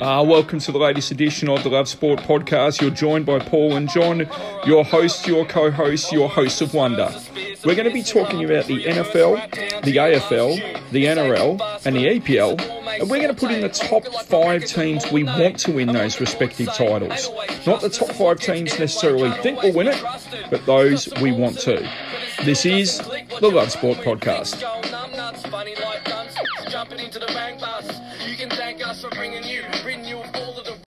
Uh, welcome to the latest edition of the Love Sport podcast. You're joined by Paul and John, your host, your co host, your host of wonder. We're going to be talking about the NFL, the AFL, the NRL, and the EPL, and we're going to put in the top five teams we want to win those respective titles. Not the top five teams necessarily think will win it, but those we want to. This is the Love Sport podcast.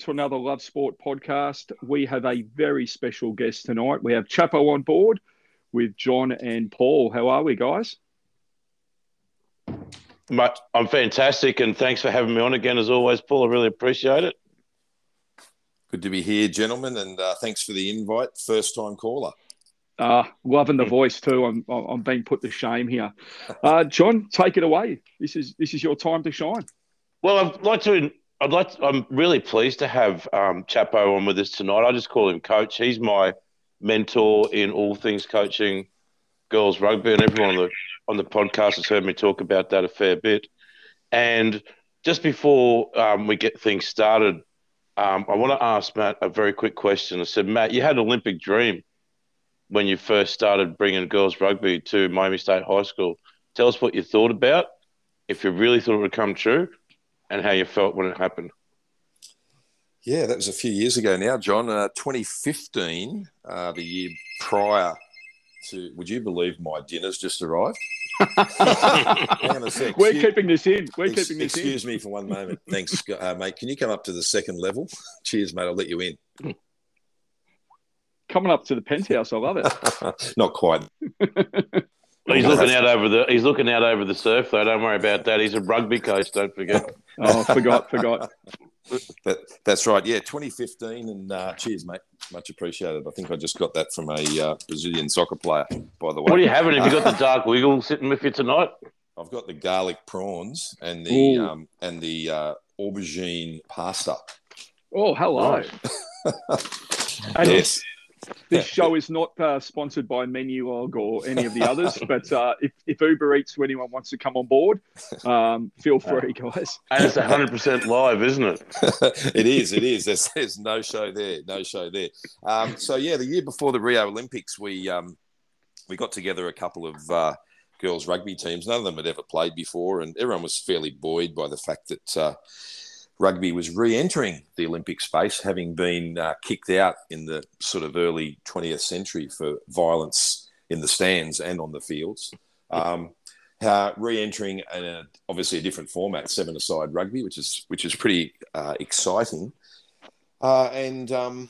To another Love Sport podcast. We have a very special guest tonight. We have Chapo on board with John and Paul. How are we, guys? I'm fantastic, and thanks for having me on again, as always, Paul. I really appreciate it. Good to be here, gentlemen, and uh, thanks for the invite. First time caller. Uh, loving the voice too. I'm, I'm being put to shame here. Uh, John, take it away. This is this is your time to shine. Well, I'd like to. I'd like. To, I'm really pleased to have um, Chapo on with us tonight. I just call him Coach. He's my mentor in all things coaching girls rugby, and everyone on the on the podcast has heard me talk about that a fair bit. And just before um, we get things started, um, I want to ask Matt a very quick question. I said, Matt, you had an Olympic dream when you first started bringing girls rugby to Miami State High School. Tell us what you thought about, if you really thought it would come true, and how you felt when it happened. Yeah, that was a few years ago now, John. Uh, 2015, uh, the year prior to, would you believe my dinner's just arrived? Hang on a sec. We're keeping this in. We're Ex- keeping this excuse in. Excuse me for one moment. Thanks, uh, mate. Can you come up to the second level? Cheers, mate. I'll let you in coming up to the penthouse. I love it. Not quite. he's looking out over the he's looking out over the surf though. Don't worry about that. He's a rugby coach. Don't forget. Oh, forgot, forgot. That, that's right. Yeah, 2015, and uh, cheers, mate. Much appreciated. I think I just got that from a uh, Brazilian soccer player, by the way. What are you having? Have you got the dark wiggle sitting with you tonight? I've got the garlic prawns and the um, and the uh, aubergine pasta. Oh, hello. yes this show is not uh, sponsored by Menulog or any of the others, but uh, if, if Uber Eats or anyone wants to come on board, um, feel free, guys. And it's 100% live, isn't it? it is, it is. There's, there's no show there, no show there. Um, so, yeah, the year before the Rio Olympics, we, um, we got together a couple of uh, girls' rugby teams. None of them had ever played before, and everyone was fairly buoyed by the fact that uh, rugby was re-entering the Olympic space, having been uh, kicked out in the sort of early 20th century for violence in the stands and on the fields. Um, uh, re-entering a, obviously a different format, seven-a-side rugby, which is which is pretty uh, exciting. Uh, and um,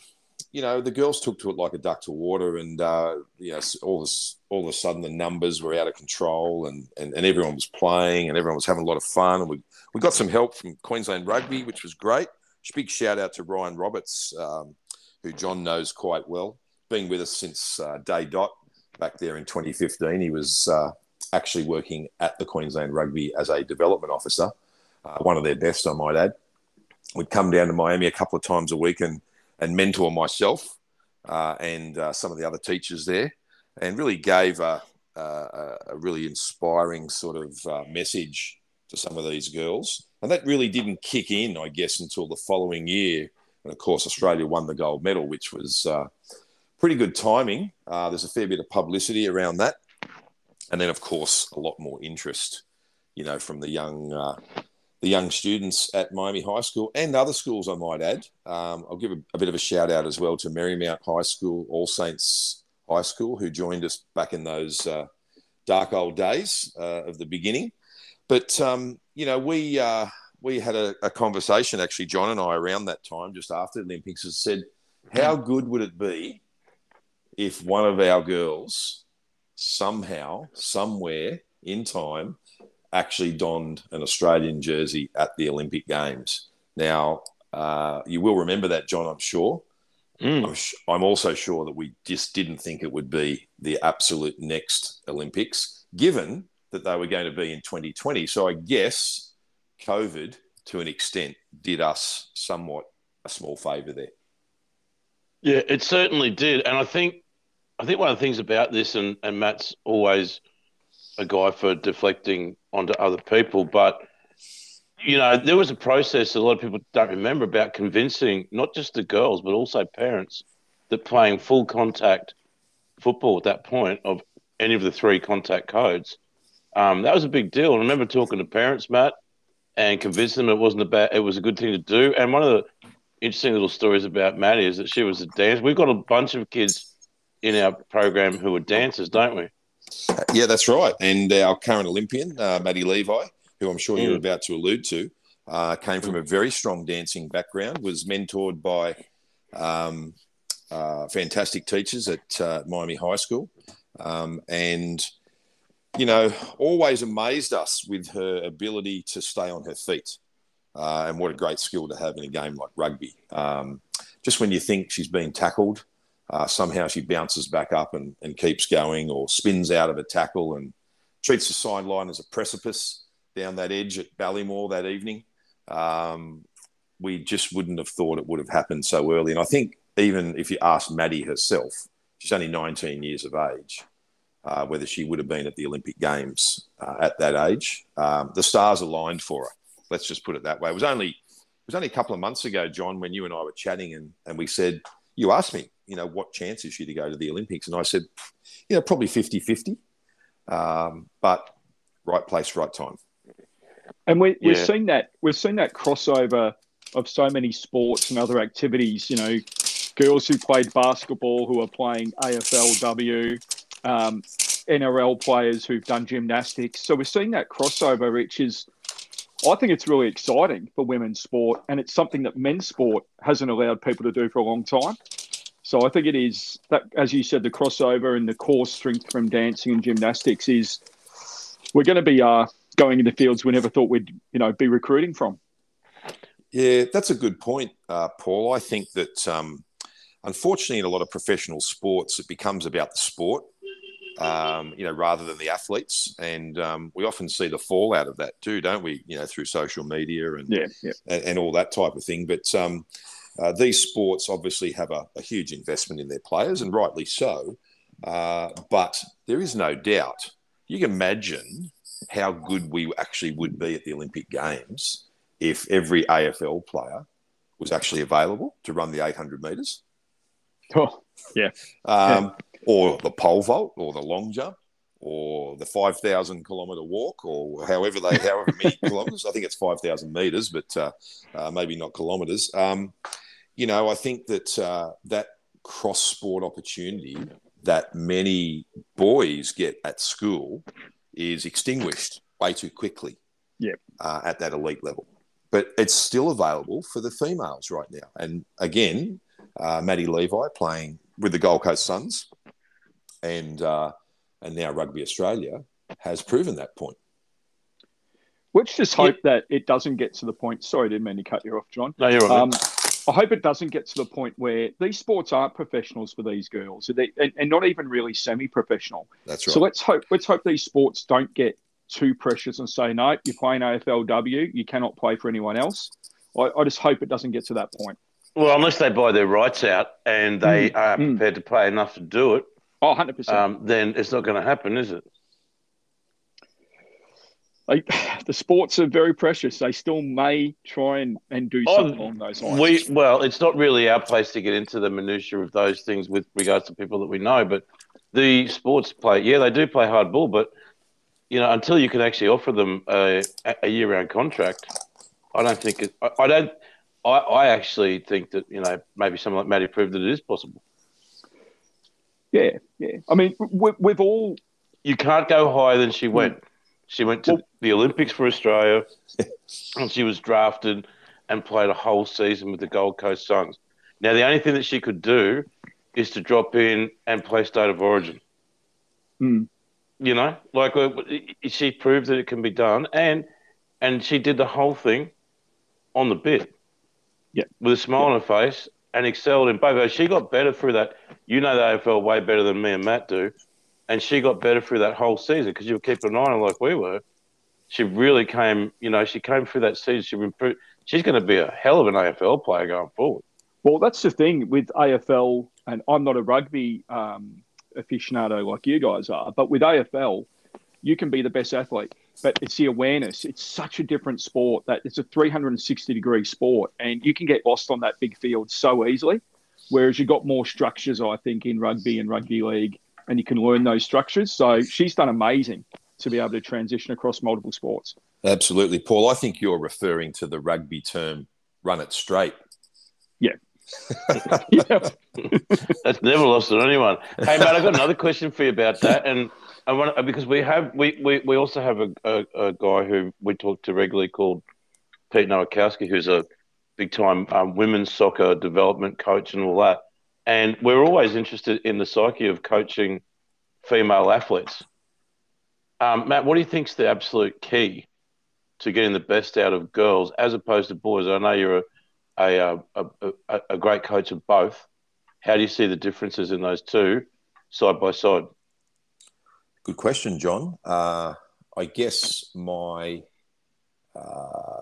you know the girls took to it like a duck to water, and uh, you know all this all of a sudden the numbers were out of control, and, and and everyone was playing, and everyone was having a lot of fun, and we we got some help from Queensland Rugby, which was great. Big shout out to Ryan Roberts, um, who John knows quite well, been with us since uh, day dot back there in 2015. He was uh, actually working at the Queensland Rugby as a development officer, uh, one of their best, I might add. We'd come down to Miami a couple of times a week and and mentor myself uh, and uh, some of the other teachers there, and really gave a, a, a really inspiring sort of uh, message to some of these girls. And that really didn't kick in, I guess, until the following year. And of course, Australia won the gold medal, which was uh, pretty good timing. Uh, there's a fair bit of publicity around that. And then, of course, a lot more interest, you know, from the young, uh, the young students at Miami High School and other schools, I might add. Um, I'll give a, a, bit of a shout out as well to Marymount High School, All Saints High School, who joined us back in those uh, dark old days uh, of the beginning. But um, you know, we uh, we had a, a, conversation actually, John and I, around that time, just after the Olympics, and said, how good would it be if one of our girls somehow, somewhere in time, actually donned an Australian jersey at the Olympic Games? Now, uh, you will remember that, John. I'm sure. Mm. I'm, sh- I'm also sure that we just didn't think it would be the absolute next Olympics, given that they were going to be in 2020. So I guess COVID, to an extent, did us somewhat a small favour there. Yeah, it certainly did, and I think I think one of the things about this, and, and Matt's always a guy for deflecting onto other people, but you know, there was a process a lot of people don't remember about convincing not just the girls but also parents that playing full contact football at that point of any of the three contact codes, um, that was a big deal. I remember talking to parents, Matt, and convincing them it wasn't a bad, it was a good thing to do. And one of the interesting little stories about Maddie is that she was a dancer. We've got a bunch of kids in our program who are dancers, don't we? Yeah, that's right. And our current Olympian, uh, Maddie Levi, who I'm sure mm. you're about to allude to, uh, came from a very strong dancing background, was mentored by um, uh, fantastic teachers at uh, Miami High School, um, and you know, always amazed us with her ability to stay on her feet. Uh, and what a great skill to have in a game like rugby. Um, just when you think she's been tackled, uh, somehow she bounces back up and, and, keeps going, or spins out of a tackle and treats the sideline as a precipice down that edge at Ballymore that evening. Um, we just wouldn't have thought it would have happened so early. And I think even if you ask Maddie herself, she's only 19 years of age, uh, whether she would have been at the Olympic Games uh, at that age, um, the stars aligned for her. Let's just put it that way. It was only it was only a couple of months ago, John, when you and I were chatting, and, and we said, you asked me, you know, what chance is she to go to the Olympics? And I said, you know, probably 50 50, um, but right place, right time. And we, we've seen that we've seen that crossover of so many sports and other activities. You know, girls who played basketball who are playing AFLW, um, NRL players who've done gymnastics. So we're seeing that crossover, which is, I think it's really exciting for women's sport, and it's something that men's sport hasn't allowed people to do for a long time. So I think it is that, as you said, the crossover and the core strength from dancing and gymnastics is we're going to be uh, going into fields we never thought we'd, you know, be recruiting from. Yeah, that's a good point, uh, Paul. I think that um, unfortunately, in a lot of professional sports, it becomes about the sport, um, you know, rather than the athletes, and um, we often see the fallout of that too, don't we? You know, through social media and yeah, yeah. And, and, all that type of thing. But um, uh, these sports obviously have a, a, huge investment in their players, and rightly so. Uh, but there is no doubt. You can imagine how good we actually would be at the Olympic Games if every AFL player was actually available to run the 800 metres. Oh, yeah. Um, yeah. Or the pole vault, or the long jump, or the 5,000 kilometre walk, or however they, however many kilometres. I think it's 5,000 metres, but uh, uh, maybe not kilometres. Um, you know, I think that uh, that cross sport opportunity that many boys get at school is extinguished way too quickly. Yeah. Uh, at that elite level, but it's still available for the females right now. And again, uh, Maddie Levi playing with the Gold Coast Suns, and uh, and now Rugby Australia has proven that point. Let's just hope yeah. that it doesn't get to the point. Sorry, I didn't mean to cut you off, John. No, you're right. Um, I hope it doesn't get to the point where these sports aren't professionals for these girls, they, and, and, not even really semi-professional. That's right. So let's hope let's hope these sports don't get too precious and say no, you're playing AFLW, you cannot play for anyone else. I, I just hope it doesn't get to that point. Well, unless they buy their rights out and they mm, are mm. prepared to pay enough to do it, oh, 100%. Um, then it's not going to happen, is it? Like the sports are very precious. They still may try and, and do oh, something oh, along those lines. We well, it's not really our place to get into the minutiae of those things with regards to people that we know, but the sports play, yeah, they do play hard ball, but you know, until you can actually offer them a, a year-round contract, I don't think it. I, I don't. I, I actually think that you know maybe someone like Maddie proved that it is possible. Yeah, yeah. I mean, we, we've all. You can't go higher than she hmm. went. She went to well, the Olympics for Australia, and she was drafted and played a whole season with the Gold Coast Suns. Now, the only thing that she could do is to drop in and play state of origin. Mm. You know, like uh, she proved that it can be done, and and she did the whole thing on the bit. Yeah, with a smile yeah. on her face and excelled in both. She got better through that. You know the AFL way better than me and Matt do and she got better through that whole season because you were keeping an eye on her like we were. She really came, you know, she came through that season. She improved. She's going to be a hell of an AFL player going forward. Well, that's the thing with AFL, and I'm not a rugby um, aficionado like you guys are, but with AFL, you can be the best athlete. but it's the awareness. It's such a different sport that it's a 360 degree sport, and you can get lost on that big field so easily. Whereas you've got more structures, I think, in rugby and rugby league, and you can learn those structures. So she's done amazing to be able to transition across multiple sports. Absolutely, Paul. I think you're referring to the rugby term "run it straight." Yeah. yeah. That's never lost on anyone. Hey, man, I've got another question for you about that, and I want because we have we we, we also have a, a, a guy who we talk to regularly called Pete Nowakowski, who's a big time um, women's soccer development coach and all that. And we're always interested in the psyche of coaching female athletes. Um, Matt, what do you think is the absolute key to getting the best out of girls as opposed to boys? I know you're a, a, a, a, a great coach of both. How do you see the differences in those two side by side? Good question, John. Uh, I guess my uh,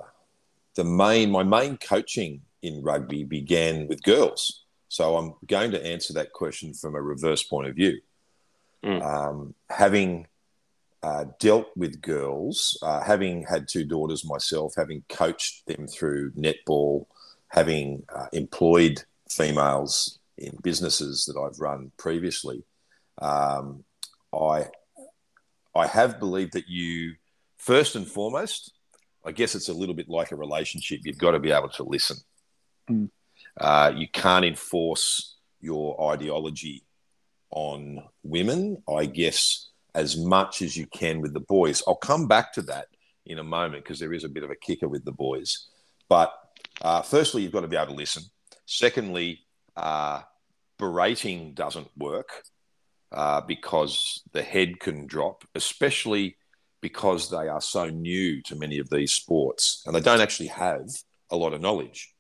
the main my main coaching in rugby began with girls. So I'm going to answer that question from a reverse point of view. Mm. Um, having uh, dealt with girls, uh, having had two daughters myself, having coached them through netball, having uh, employed females in businesses that I've run previously, um, I I have believed that you first and foremost I guess it's a little bit like a relationship. You've got to be able to listen. Mm. Uh, you can't enforce your ideology on women, I guess, as much as you can with the boys. I'll come back to that in a moment because there is a bit of a kicker with the boys. But uh, firstly, you've got to be able to listen. Secondly, uh, berating doesn't work uh, because the head can drop, especially because they are so new to many of these sports and they don't actually have a lot of knowledge.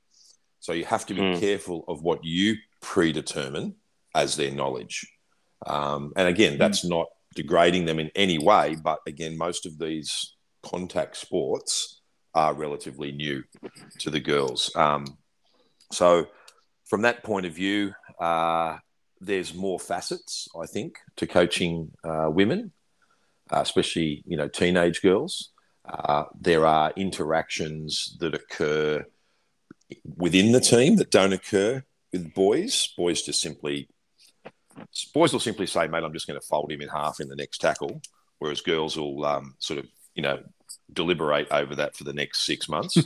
So you have to be mm. careful of what you predetermine as their knowledge. Um, and again, mm. that's not degrading them in any way, but again, most of these contact sports are relatively new to the girls. Um, so, from that point of view, uh, there's more facets, I think, to coaching uh, women uh, especially you know teenage girls. Uh, there are interactions that occur within the team that don't occur with boys. Boys just simply boys will simply say, "Mate, I'm just going to fold him in half in the next tackle," whereas girls will um, sort of you know deliberate over that for the next six months.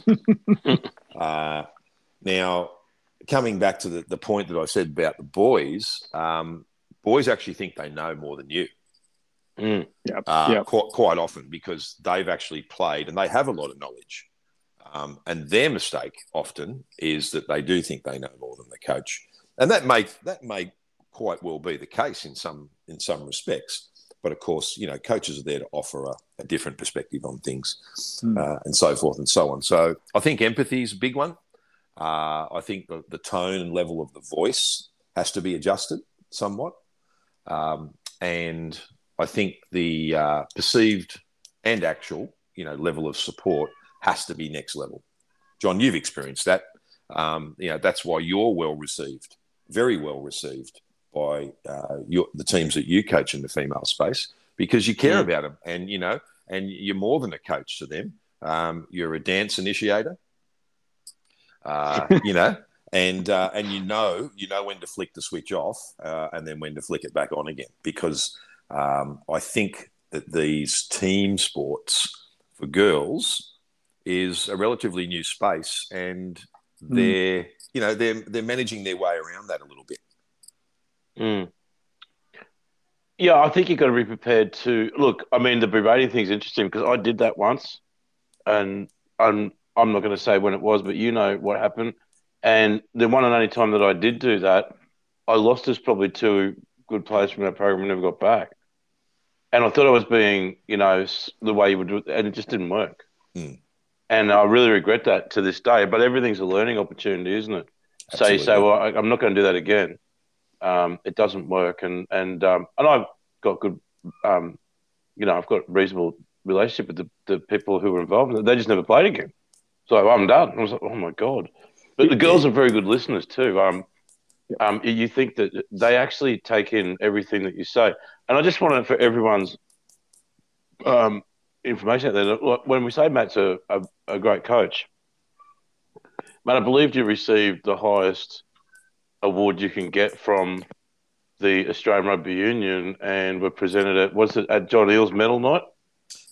uh, now, coming back to the, the point that I said about the boys, um, boys actually think they know more than you. Mm. Yeah, uh, yep. quite, quite often because they've actually played and they have a lot of knowledge. Um, and their mistake often is that they do think they know more than the coach, and that may that may quite well be the case in some in some respects. But of course, you know, coaches are there to offer a, a different perspective on things, mm. uh, and so forth and so on. So I think empathy is a big one. Uh, I think the, the, tone and level of the voice has to be adjusted somewhat, um, and I think the uh, perceived and actual, you know, level of support has to be next level. John, you've experienced that. Um, you know, that's why you're well received, very well received by uh, your, the teams that you coach in the female space because you care yeah. about them, and you know, and you're more than a coach to them. Um, you're a dance initiator. Uh, you know, and uh, and you know you know when to flick the switch off uh, and then when to flick it back on again because um, I think that these team sports for girls is a relatively new space, and hmm. they're you know they're they're managing their way around that a little bit. Mm. Yeah, I think you've got to be prepared to look. I mean, the berating thing is interesting because I did that once, and I'm I'm not going to say when it was, but you know what happened. And the one and only time that I did do that, I lost us probably two good players from that program and never got back and I thought I was being, you know, the way you would do it, and it just didn't work. Mm. And I really regret that to this day. But everything's a learning opportunity, isn't it? Absolutely. So you say, well, I, am not going to do that again. Um, it doesn't work, and and um, and I've got good, um, you know, I've got reasonable relationship with the, the people who were involved. They just never played again. So I'm done. I was like, oh my god. But the girls are very good listeners too. Um, um, you think that they actually take in everything that you say. And I just wanted for everyone's um, information out there. Like, When we say Matt's a, a, a great coach, Matt, I believe you received the highest award you can get from the Australian Rugby Union and were presented at was it at John Eales Medal Night?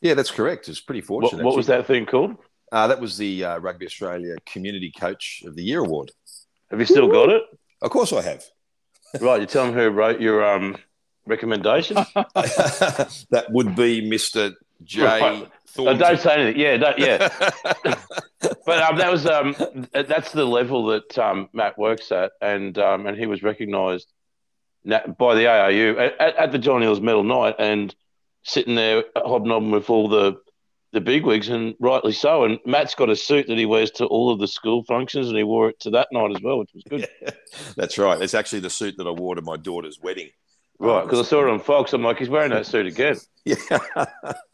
Yeah, that's correct. It's pretty What, fortunate. what was that thing called? Uh, that was the uh, Rugby Australia Community Coach of the Year award. Have you still got it? Of course, I have. Right, you tell them who wrote your um recommendation. that would be Mister J. Right. Uh, Thornton. don't say anything. Yeah, don't, yeah. but um, that was um, that's the level that um, Matt works at, and um, and he was recognised by the ARU at, at- the John Eales Medal Night, and sitting there hobnobbing with all the the bigwigs, and rightly so. And Matt's got a suit that he wears to all of the school functions, and he wore it to that night as well, which was good. That's right. It's actually the suit that I wore to my daughter's wedding. Right, because I saw it on Fox. I'm like, he's wearing that suit again. Yeah.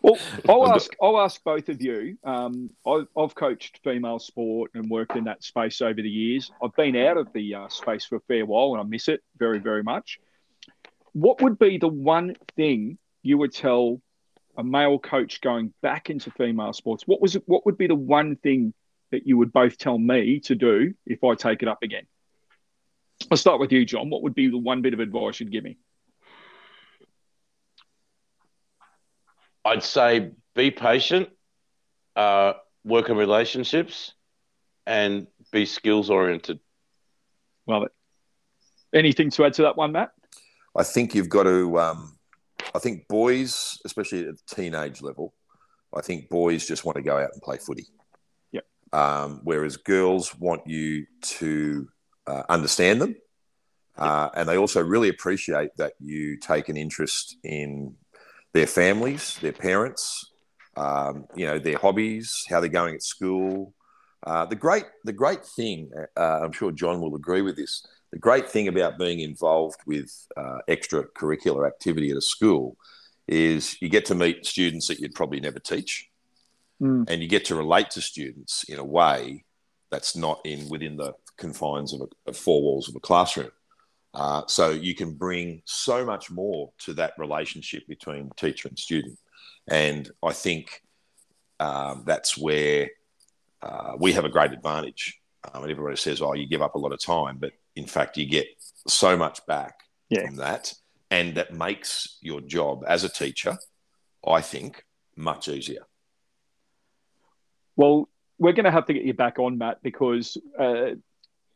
Well, I'll ask. I'll ask both of you. Um, I've, I've coached female sport and worked in that space over the years. I've been out of the uh, space for a fair while, and I miss it very, very much. What would be the one thing you would tell a male coach going back into female sports? What was it? What would be the one thing that you would both tell me to do if I take it up again? I'll start with you, John. What would be the one bit of advice you'd give me? I'd say be patient, uh, work on relationships, and be skills oriented. Love it. Anything to add to that one, Matt? I think you've got to. Um, I think boys, especially at the teenage level, I think boys just want to go out and play footy. Yep. Um, whereas girls want you to uh, understand them, uh, and they also really appreciate that you take an interest in their families, their parents, um, you know, their hobbies, how they're going at school. Uh, the great, the great thing, uh, I'm sure John will agree with this. The great thing about being involved with uh, extracurricular activity at a school is you get to meet students that you'd probably never teach, Mm. and you get to relate to students in a way that's not in within the confines of, a, of four walls of a classroom. Uh, so you can bring so much more to that relationship between teacher and student, and I think um, that's where uh, we have a great advantage. Um, and everybody says, "Oh, you give up a lot of time," but in fact, you get so much back Yeah. from that, and that makes your job as a teacher, I think, much easier. Well, we're going to have to get you back on, Matt, because uh,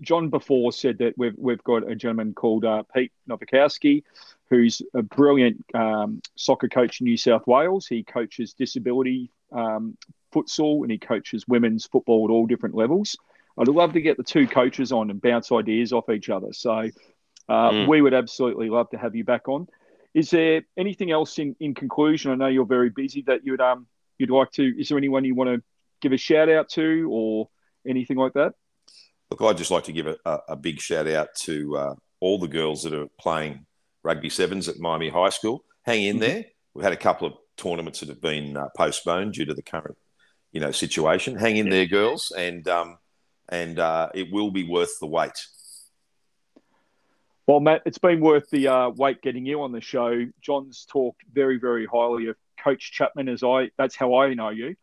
John before said that we've we've got a gentleman called uh, Pete Novakowski, who's a brilliant um, soccer coach in New South Wales. He coaches disability um, futsal and he coaches women's football at all different levels. I'd love to get the two coaches on and bounce ideas off each other. So uh, Mm. we would absolutely love to have you back on. Is there anything else in, in conclusion? I know you're very busy that you'd um you'd like to. Is there anyone you want to give a shout out to or anything like that? Look, I'd just like to give a, a, big shout out to uh, all the girls that are playing rugby sevens at Miami High School. Hang in Mhm. there. We've had a couple of tournaments that have been uh, postponed due to the current, you know, situation. Hang in Yeah. there, girls, and um, and uh, it will be worth the wait. Well, Matt, it's been worth the uh, wait getting you on the show. John's talked very, very highly of Coach Chapman, as I that's how I know you.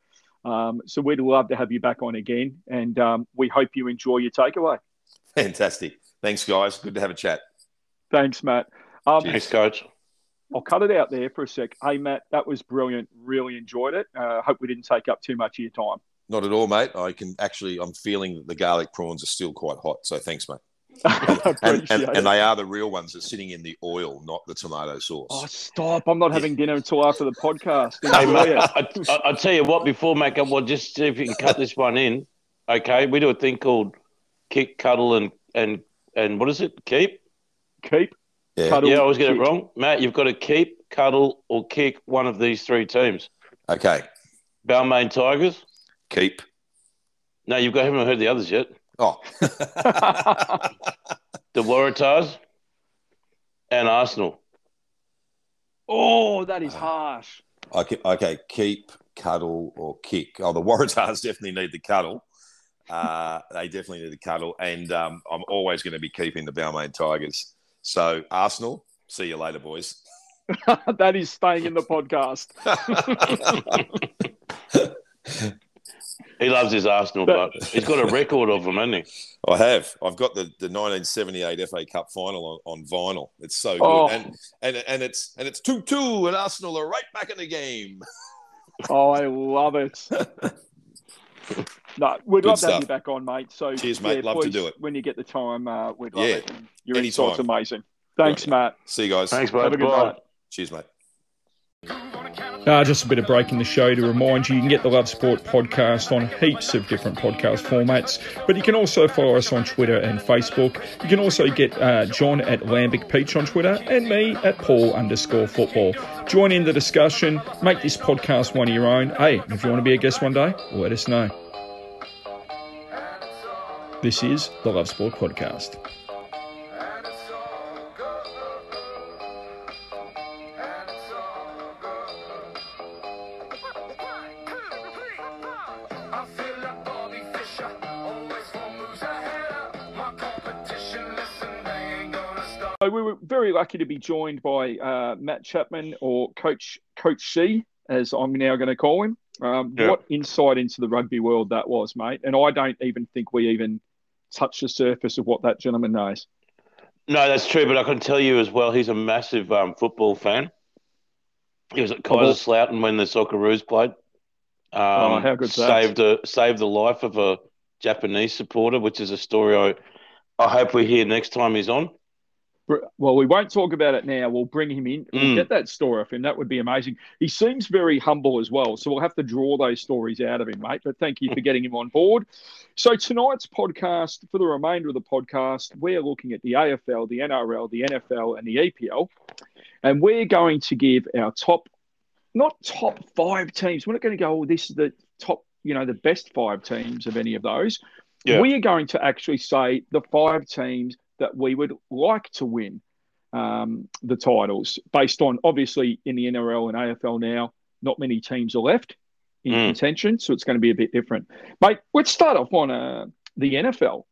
Um, so we'd love to have you back on again, and um, we hope you enjoy your takeaway. Fantastic. Thanks, guys. Good to have a chat. Thanks, Matt. Um, Thanks, coach. I'll cut it out there for a sec. Hey, Matt, that was brilliant. Really enjoyed it. Uh, hope we didn't take up too much of your time. Not at all, mate. I can actually. I'm feeling that the garlic prawns are still quite hot. So thanks, mate. I And, and, and they are the real ones. They're sitting in the oil, not the tomato sauce. Oh, stop. I'm not having dinner until after the podcast. Hey, Enjoy mate. I, I, I'll tell you what, before Matt, well, just see if you can cut this one in. Okay, we do a thing called kick, cuddle, and and and what is it? Keep. Keep. yeah. Cuddle, yeah, I always get it wrong. Matt, you've got to keep, cuddle, or kick one of these three teams. Okay. Balmain Tigers. Keep. No, you've got haven't heard the others yet. Oh. The Waratahs and Arsenal. Oh, that is harsh. okay. Okay. Keep, cuddle, or kick. Oh, the Waratahs definitely need the cuddle. Uh, they definitely need the cuddle, and um, I'm always going to be keeping the Balmain Tigers. So Arsenal, see you later, boys. that is staying in the podcast. He loves his Arsenal, but he's got a record of them, hasn't he? I have. I've got the, the 1978 FA Cup final on, on vinyl. It's so good, Oh. and and and it's and it's two two, and Arsenal are right back in the game. Oh, I love it. No, we'd Good love to have you back on, mate. So Cheers, mate. Love to do it. when you get the time. Uh, we'd love Yeah. it. And your Anytime. insight's amazing. Thanks, Right. Matt. See you guys. Thanks, Have a good Bye. night. Cheers, mate. Uh, just a bit of break in the show to remind you you can get the Love Sport podcast on heaps of different podcast formats, but you can also follow us on Twitter and Facebook. You can also get uh, John at Lambic Peach on Twitter and me at Paul underscore football. Join in the discussion, make this podcast one of your own. Hey, if you want to be a guest one day, let us know. This is the Love Sport podcast. Lucky to be joined by uh, Matt Chapman or Coach Coach C, as I'm now going to call him. Um, Yeah. What insight into the rugby world that was, mate! And I don't even think we even touched the surface of what that gentleman knows. No, that's true, but I can tell you as well, he's a massive um, football fan. He was at Kaiserslautern when the Socceroos played. Um, Oh, how that? saved a saved the life of a Japanese supporter, which is a story I I hope we hear next time he's on. Well, we won't talk about it now. We'll bring him in. We'll Mm. get that story off him. That would be amazing. He seems very humble as well. So we'll have to draw those stories out of him, mate. But thank you for getting him on board. So tonight's podcast, for the remainder of the podcast, we're looking at the AFL, the NRL, the NFL, and the EPL. And we're going to give our top, not top five teams. We're not going to go, oh, this is the top, you know, the best five teams of any of those. Yeah. We are going to actually say the five teams that we would like to win um, the titles based on obviously in the NRL and AFL now, not many teams are left in Mm. contention, so it's going to be a bit different. Mate, let's start off on uh, the NFL.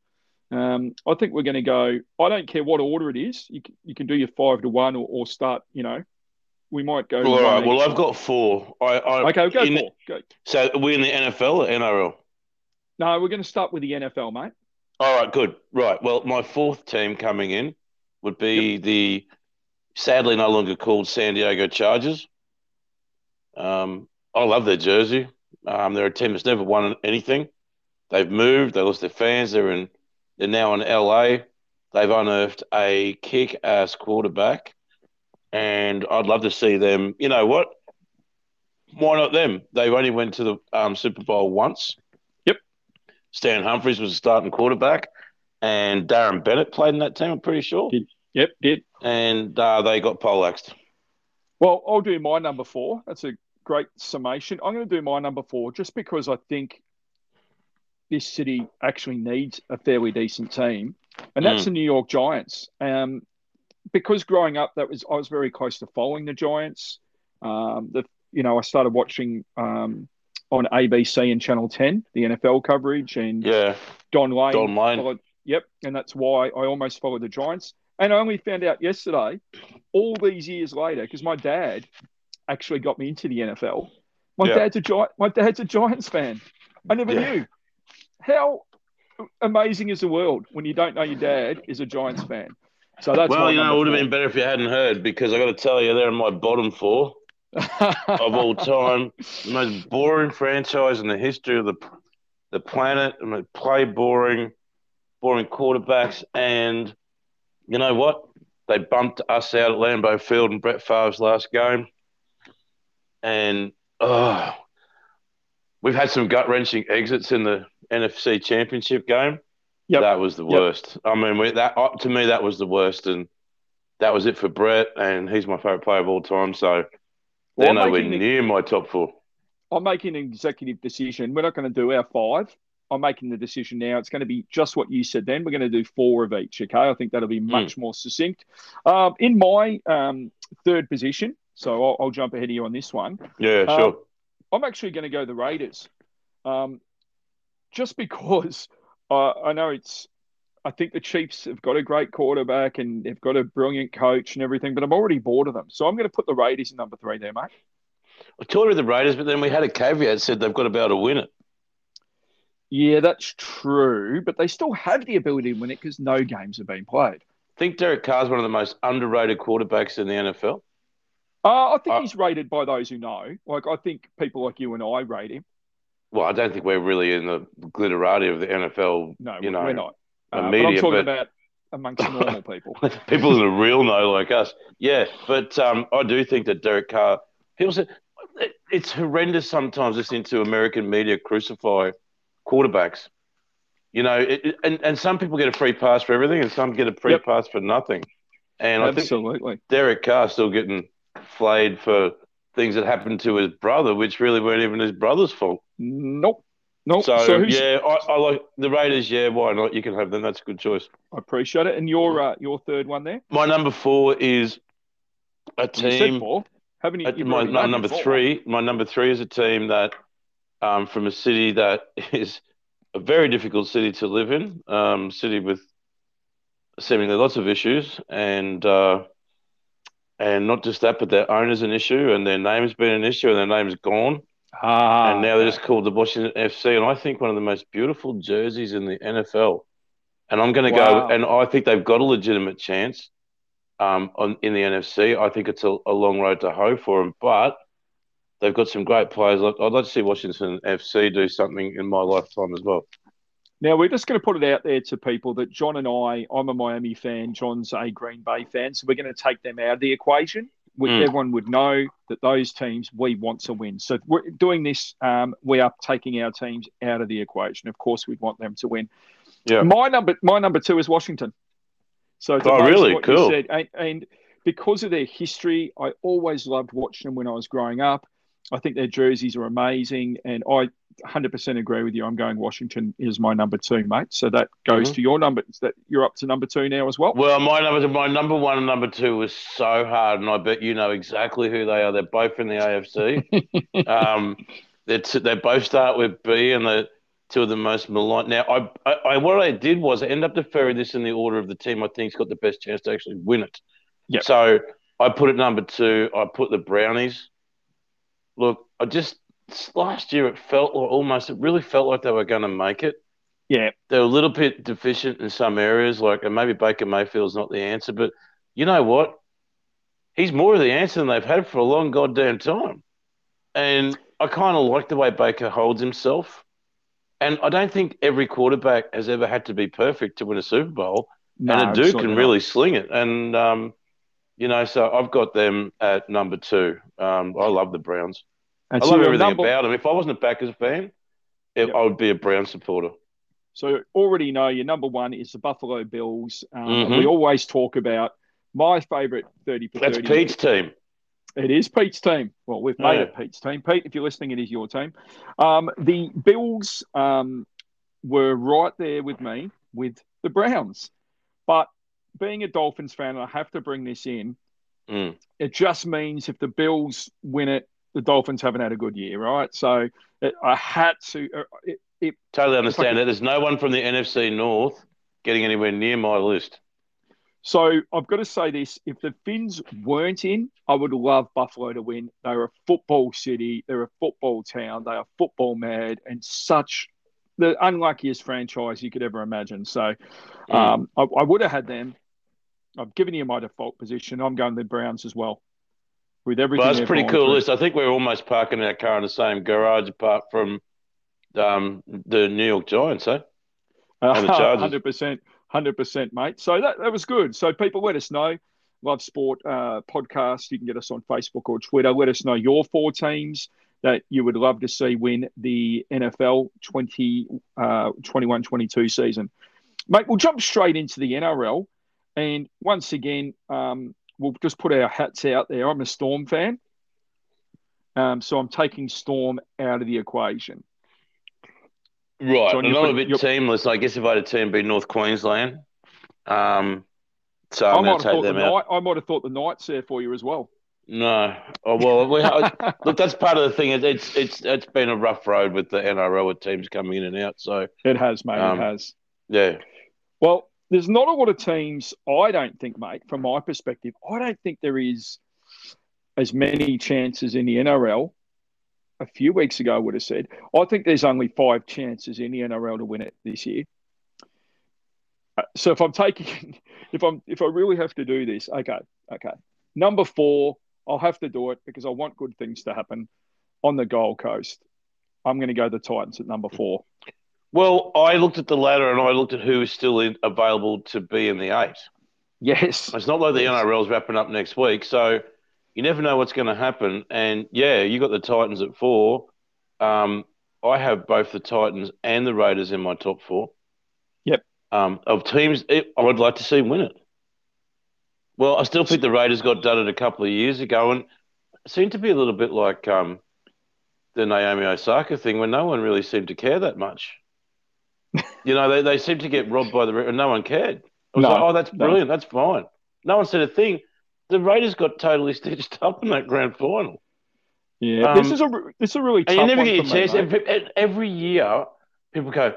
Um, I think we're going to go. I don't care what order it is. You can, you can do your five to one or, or start. You know, we might go. All right. Well, each. I've got four. I, I Okay, go in- for go. So are in the NFL or NRL? No, we're going to start with the NFL, mate. All right, good. Right. Well, my fourth team coming in would be the sadly no longer called San Diego Chargers. Um, I love their jersey. Um, they're a team that's never won anything. They've moved. They lost their fans. They're in. They're now in LA. They've unearthed a kick-ass quarterback, and I'd love to see them. You know what? Why not them? They've only went to the um, Super Bowl once. Stan Humphries was the starting quarterback, and Darren Bennett played in that team. I'm pretty sure, Did- Yep, did. and uh, they got poleaxed. Well, I'll do my number four. That's a great summation. I'm going to do my number four just because I think this city actually needs a fairly decent team, and that's Mm. the New York Giants. Um, because growing up, that was I was very close to following the Giants. Um, the you know I started watching um, on ABC and Channel Ten the NFL coverage, and Yeah, Don Lane. Don Lane. followed- yep, and that's why I almost followed the Giants. And I only found out yesterday, all these years later, because my dad actually got me into the NFL. My Yeah. dad's a Gi- my dad's a Giants fan. I never Yeah. knew. How amazing is the world when you don't know your dad is a Giants fan? So that's well, you know, it would have been better if you hadn't heard because I got to tell you, they're in my bottom four. Of all time. the most boring franchise in the history of the the planet. I mean, play boring, boring quarterbacks, and you know what? They bumped us out at Lambeau Field in Brett Favre's last game, and oh, we've had some gut wrenching exits in the NFC Championship game. Yep. That was the Yep. worst. I mean, we, that uh, to me that was the worst, and that was it for Brett. And he's my favorite player of all time. So Well, they're I'm nowhere making near my top four. I'm making an executive decision. We're not going to do our five. I'm making the decision now. It's going to be just what you said then. We're going to do four of each. Okay. I think that'll be much more succinct. Um, in my um, third position, so I'll, I'll jump ahead of you on this one. Yeah, Um, sure. I'm actually going to go the Raiders. Um, just because uh, I know it's, I think the Chiefs have got a great quarterback and they've got a brilliant coach and everything, but I'm already bored of them. So I'm going to put the Raiders in number three there, mate. I told her the Raiders, but then we had a caveat said they've got to be able to win it. Yeah, that's true, but they still have the ability to win it because no games have been played. I think Derek Carr's one of the most underrated quarterbacks in the NFL. Uh, I think Uh, he's rated by those who know. Like, I think people like you and I rate him. Well, I don't think we're really in the glitterati of the NFL. No, you know, we're not. Uh, but I'm media, talking but- about amongst normal people. people in the real know like us. Yeah, but um, I do think that Derek Carr. People say it's horrendous sometimes listening to American media crucify quarterbacks. You know, it, and and some people get a free pass for everything, and some get a free Yep. pass for nothing. And I think Absolutely. Derek Carr still getting flayed for things that happened to his brother, which really weren't even his brother's fault. Nope. Nope. So, So, yeah, I, I like the Raiders. Yeah, why not? You can have them. That's a good choice. I appreciate it. And your uh, your third one there? My number four is a team. Haven't you? My, my number four. three, my number three is a team that um, from a city that is a very difficult city to live in, um, city with seemingly lots of issues, and uh, and not just that, but their owner's an issue, and their name's been an issue, and their name's gone, Ah, and now they're just called the Washington FC, and I think one of the most beautiful jerseys in the NFL, and I'm going to Wow. go, and I think they've got a legitimate chance. Um, on in the NFC, I think it's a, a long road to hoe for them, but they've got some great players. I'd like to see Washington FC do something in my lifetime as well. Now we're just going to put it out there to people that John and I, I'm a Miami fan, John's a Green Bay fan, so we're going to take them out of the equation. We, Mm. Everyone would know that those teams we want to win. So we're doing this. Um, we are taking our teams out of the equation. Of course, we'd want them to win. Yeah. My number, my number two is Washington. So Oh, really? Cool. said, and, and because of their history, I always loved watching them when I was growing up. I think their jerseys are amazing, and I 100% agree with you. I'm going Washington is my number two, mate. So that goes Mhm. to your number. That you're up to number two now as well. Well, my number my number one and number two was so hard, and I bet you know exactly who they are. They're both in the AFC. um, they're t- they both start with B, and they're two of the most maligned. Now, I, I, I what I did was I end up deferring this in the order of the team I think's got the best chance to actually win it. Yep. So I put it number two. I put the Brownies. Look, I just last year it felt like almost it really felt like they were going to make it. Yeah, They're a little bit deficient in some areas, like and maybe Baker Mayfield's not the answer, but you know what? He's more of the answer than they've had for a long goddamn time. And I kind of like the way Baker holds himself. And I don't think every quarterback has ever had to be perfect to win a Super Bowl. no, and a dude can not. really sling it. And, um, you know, so I've got them at number two. Um, I love the Browns. And I love everything number- about them. If I wasn't a Packers fan, it, Yep. I would be a Brown supporter. So already know your number one is the Buffalo Bills. Um, Mhm. We always talk about my favourite thirty for That's thirty. Pete's team. It is Pete's team. Well, we've made Yeah. it Pete's team. Pete, if you're listening, it is your team. Um, the Bills um, were right there with me with the Browns. But being a Dolphins fan, I have to bring this in. Mm. It just means if the Bills win it, the Dolphins haven't had a good year, right? So it, I had to. uh, It, it, Totally understand that. There's no one from the NFC North getting anywhere near my list. so I've got to say this: if the Fins weren't in, I would love Buffalo to win. They're a football city. They're a football town. They are football mad and such the unluckiest franchise you could ever imagine. So Mm. um, I, I would have had them. I've given you my default position. I'm going the Browns as well. With everything, Well, that's pretty cool through. list. I think we're almost parking our car in the same garage, apart from um, the New York Giants, eh? Hundred percent, hundred percent, mate. So that, that was good. So people, let us know. Love Sport uh, podcast. You can get us on Facebook or Twitter. Let us know your four teams that you would love to see win the NFL 20, uh, 21-22 season. Mate, we'll jump straight into the NRL. And once again, um, we'll just put our hats out there. I'm a Storm fan. Um, so I'm taking Storm out of the equation. Right. John, I'm not a bit teamless. I guess if I had a team, be North Queensland. Um, so I I'm might, have to take thought the them out. night, I might have thought the Knights there for you as well. No. Oh, well, we, I, look, that's part of the thing. It, it's it's it's been a rough road with the NRL with teams coming in and out. So It has, mate. Um, it has. yeah, Well, there's not a lot of teams, I don't think, mate, from my perspective, I don't think there is as many chances in the NRL a few weeks ago would have said. I think there's only five chances in the NRL to win it this year. Uh, So if I'm taking, if I'm, if I really have to do this, okay, okay. Number four, I'll have to do it because I want good things to happen on the Gold Coast. I'm going to go the Titans at number four. Well, I looked at the ladder and I looked at who is still in, available to be in the eight. Yes, It's not like the NRL's wrapping up next week, so you never know what's going to happen. And yeah, you got the Titans at four. Um, I have both the Titans and the Raiders in my top four. Yep. Um, of teams, it, I would like to see win it. Well, I still think the Raiders got done it a couple of years ago, and seemed to be a little bit like um, the Naomi Osaka thing, when no one really seemed to care that much. You know, they, they seemed to get robbed by the and no one cared. It was No, like, oh, that's no. brilliant, that's fine. No one said a thing. The Raiders got totally stitched up in that grand final, yeah. Um, this is a this is a really tough and you never one get your chance. And every year, people go,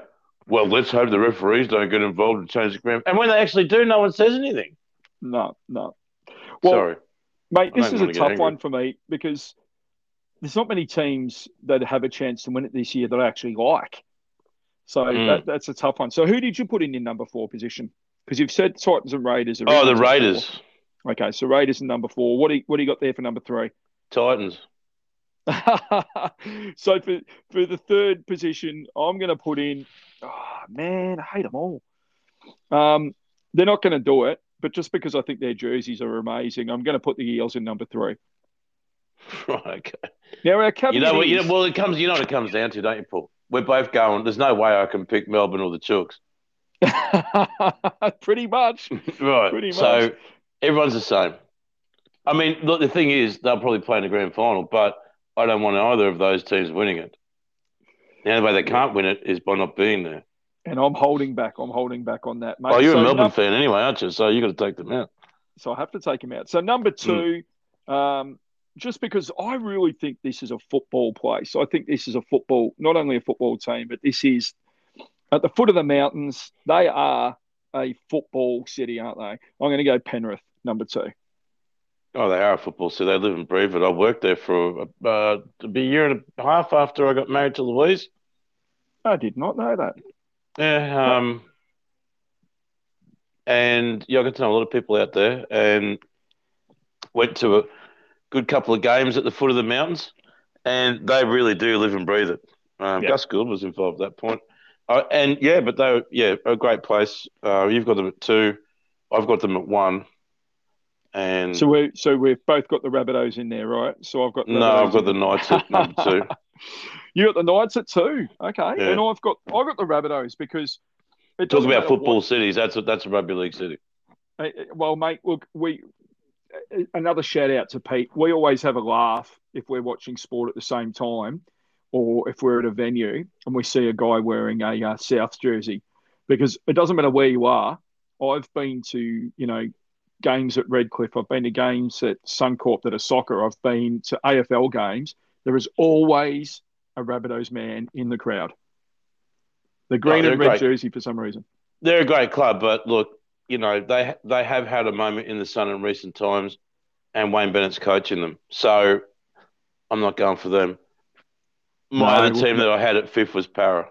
"Well, let's hope the referees don't get involved and change the grand." And when they actually do, no one says anything. No, no. Well, Sorry, Mate, this is a tough angry. one for me because there's not many teams that have a chance to win it this year that I actually like. So Mm. that, that's a tough one. So who did you put in your number four position? Because you've said Titans and Raiders. Are oh, the Raiders, four. Okay, so Raiders in number four. What do you, what do you got there for number three? Titans. so for for the third position, I'm going to put in. Oh man, I hate them all. Um, they're not going to do it, but just because I think their jerseys are amazing, I'm going to put the Eels in number three. Right. Okay. Now our You caveat know what? You know, well, it comes. You know what it comes down to, don't you, Paul? We're both going. There's no way I can pick Melbourne or the Chooks. Pretty much. Right. Pretty So everyone's the same. I mean, look, the thing is, they'll probably play in the grand final, but I don't want either of those teams winning it. The only way they can't win it is by not being there. And I'm holding back. I'm holding back on that, mate. Oh, you're so a Melbourne fan anyway, aren't you? So you got to take them out. so I have to take him out. So number Mm. two, um, just because I really think this is a football place. I think this is a football, not only a football team, but this is at the foot of the mountains. They are a football city, aren't they? I'm going to go Penrith, number two. Oh, they are a football city. They live and breathe it. I worked there for uh, a year and a half after I got married to Louise. I did not know that. Yeah, um, and yeah, I got to know a lot of people out there, and went to a good couple of games at the foot of the mountains, and they really do live and breathe it. Um, Yeah. Gus Gould was involved at that point, uh, and yeah, but they were yeah a great place. Uh, you've got them at two, I've got them at one, and So we so we've both got the Rabbitohs in there, right? So I've got no, I've got the Knights at number two. You got the Knights at two, okay, Yeah. and I've got I got the Rabbitohs because it Talk about football what- cities. That's a, that's a rugby league city. Well, mate, look, we another shout out to Pete. We always have a laugh if we're watching sport at the same time, or if we're at a venue and we see a guy wearing a uh, South jersey, because it doesn't matter where you are. I've been to you know games at Redcliffe. I've been to games at Suncorp that are soccer. I've been to AFL games. There is always a Rabbitohs man in the crowd. The green they're and red great. jersey for some reason. They're a great club, but look, you know they they have had a moment in the sun in recent times, and Wayne Bennett's coaching them. So I'm not going for them. My No, other team that I had at fifth was Parra.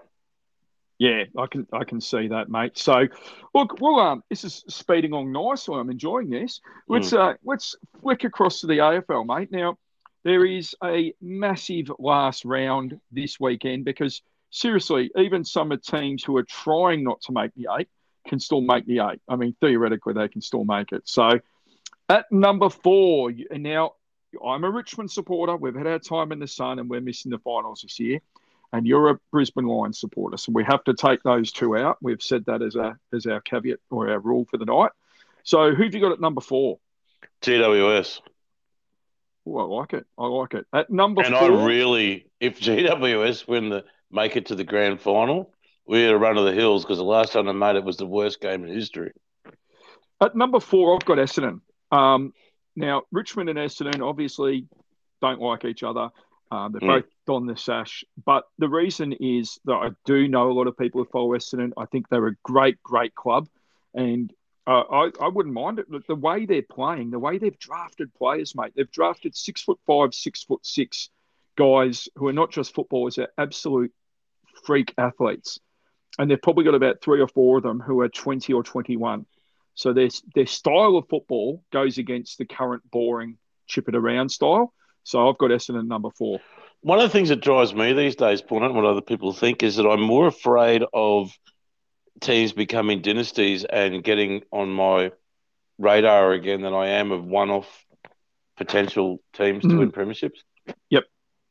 Yeah, I can I can see that, mate. So, look, well, um, this is speeding along nicely. I'm enjoying this. Let's uh, let's flick across to the AFL, mate. Now, there is a massive last round this weekend because seriously, even some of teams who are trying not to make the eight can still make the eight. I mean, theoretically, they can still make it. So, at number four, and now I'm a Richmond supporter. We've had our time in the sun, and we're missing the finals this year and you're a Brisbane Lions supporter. So we have to take those two out. We've said that as a as our caveat or our rule for the night. So who've you got at number four? GWS. Oh, I like it. I like it. At number and four, I really, if GWS win the make it to the grand final, we had a run of the hills because the last time they made it was the worst game in history. at number four, I've got Essendon. Um, now Richmond and Essendon obviously don't like each other. Um, they're Mm. both on the sash, but the reason is that I do know a lot of people who follow Essendon. I think they're a great, great club, and uh, I, I wouldn't mind it. The way they're playing, the way they've drafted players, mate. They've drafted six foot five, six foot six guys who are not just footballers, they're absolute freak athletes. And they've probably got about three or four of them who are 20 or 21. So their, their style of football goes against the current boring chip it around style. So I've got Essendon number four. One of the things that drives me these days, Paul, not what other people think, is that I'm more afraid of teams becoming dynasties and getting on my radar again than I am of one-off potential teams to Mm. win premierships. Yep.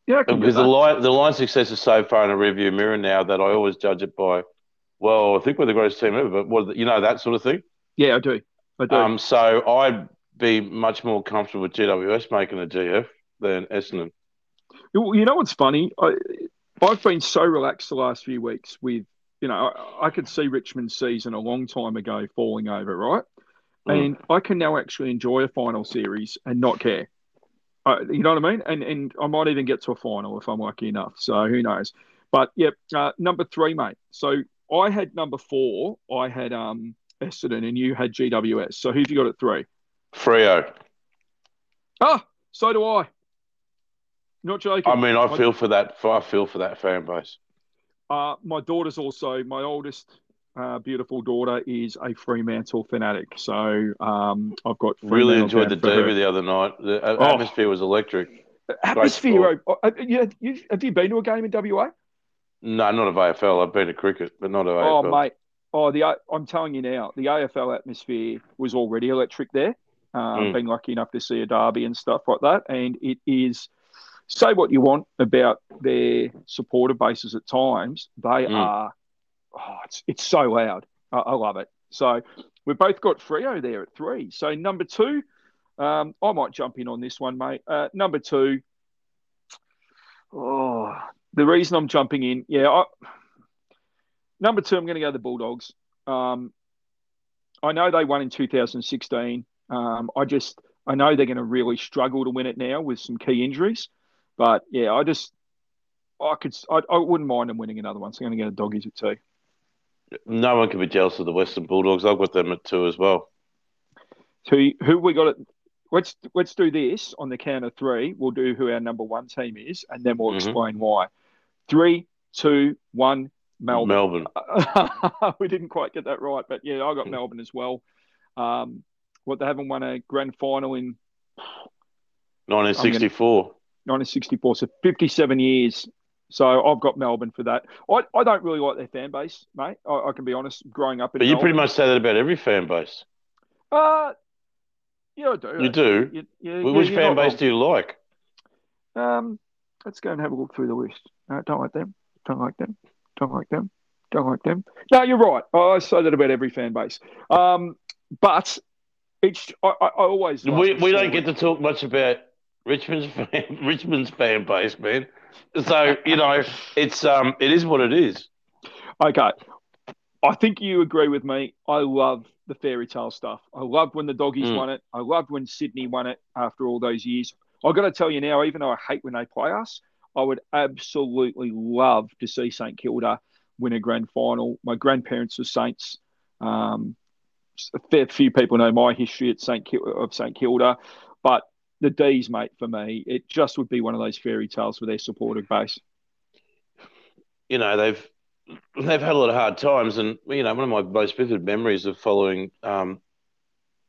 Yeah, I can get Because the line, the line success is so far in a rearview mirror now that I always judge it by, well, I think we're the greatest team ever, but what you know that sort of thing. Yeah, I do. I do. Um, so I'd be much more comfortable with GWS making a GF than Essendon. You you know what's funny? I, I've been so relaxed the last few weeks with, you know, I, I could see Richmond's season a long time ago falling over, right? Mm. And I can now actually enjoy a final series and not care. Uh, you know what I mean? And and I might even get to a final if I'm lucky enough. So who knows? But yep, uh, number three, mate. So I had number four. I had um Essendon, and you had GWS. So who've you got at three? Freo. Ah, so do I. Not joking. I mean, I feel for that. I feel for that fan base. Uh, my daughter's also my oldest uh, beautiful daughter is a Fremantle fanatic. So um, I've got Really enjoyed the for her. derby the other night. The a- Oh. atmosphere was electric. Atmosphere. oh, uh, yeah, you, have you been to a game in WA? No, not of AFL. I've been to cricket, but not of Oh, AFL. mate. Oh, the I'm telling you now, the AFL atmosphere was already electric there. Uh, Mm. Being lucky enough to see a derby and stuff like that, and it is. Say what you want about their supporter bases at times, they Mm. are. Oh, it's it's so loud. I, I love it. So we've both got Freo there at three. So number two, um, I might jump in on this one, mate. Uh, number two. Oh, the reason I'm jumping in, yeah, I, Number two, I'm going to go the Bulldogs. Um, I know they won in 2016. Um, I just I know they're going to really struggle to win it now with some key injuries. But yeah, I just I could I, I wouldn't mind them winning another one. So I'm going to go the doggies at two. No one can be jealous of the Western Bulldogs. I've got them at two as well. Who who we got it? Let's let's do this on the count of three. We'll do who our number one team is, and then we'll Mhm. explain why. Three, two, one. Melbourne. Melbourne. we didn't quite get that right, but yeah, I got Melbourne as well. Um, what they haven't won a grand final in 1964. 1964, so 57 years. So I've got Melbourne for that. I, I don't really like their fan base, mate. I, I can be honest. Growing up in But you pretty much say that about every fan base. uh, yeah, I do. You do? You- yeah, Which fan base do you like? Um, let's go and have a look through the list. No, don't like them. Don't like them. Don't like them. Don't like them. No, you're right. I say that about every fan base. Um, but it's I, I, always We, we don't get to talk much about Richmond's fan, Richmond's fan base, man. So you know, it's um, it is what it is. Okay. I think you agree with me. I love the fairy tale stuff. I loved when the doggies Mm. won it. I loved when Sydney won it after all those years. I've got to tell you now, even though I hate when they play us, I would absolutely love to see St Kilda win a grand final. My grandparents were Saints. Um, a fair few people know my history at St Kil- of St Kilda, but the D's, mate, for me, it just would be one of those fairy tales for their supporter base. You know, they've they've had a lot of hard times, and you know, one of my most vivid memories of following um,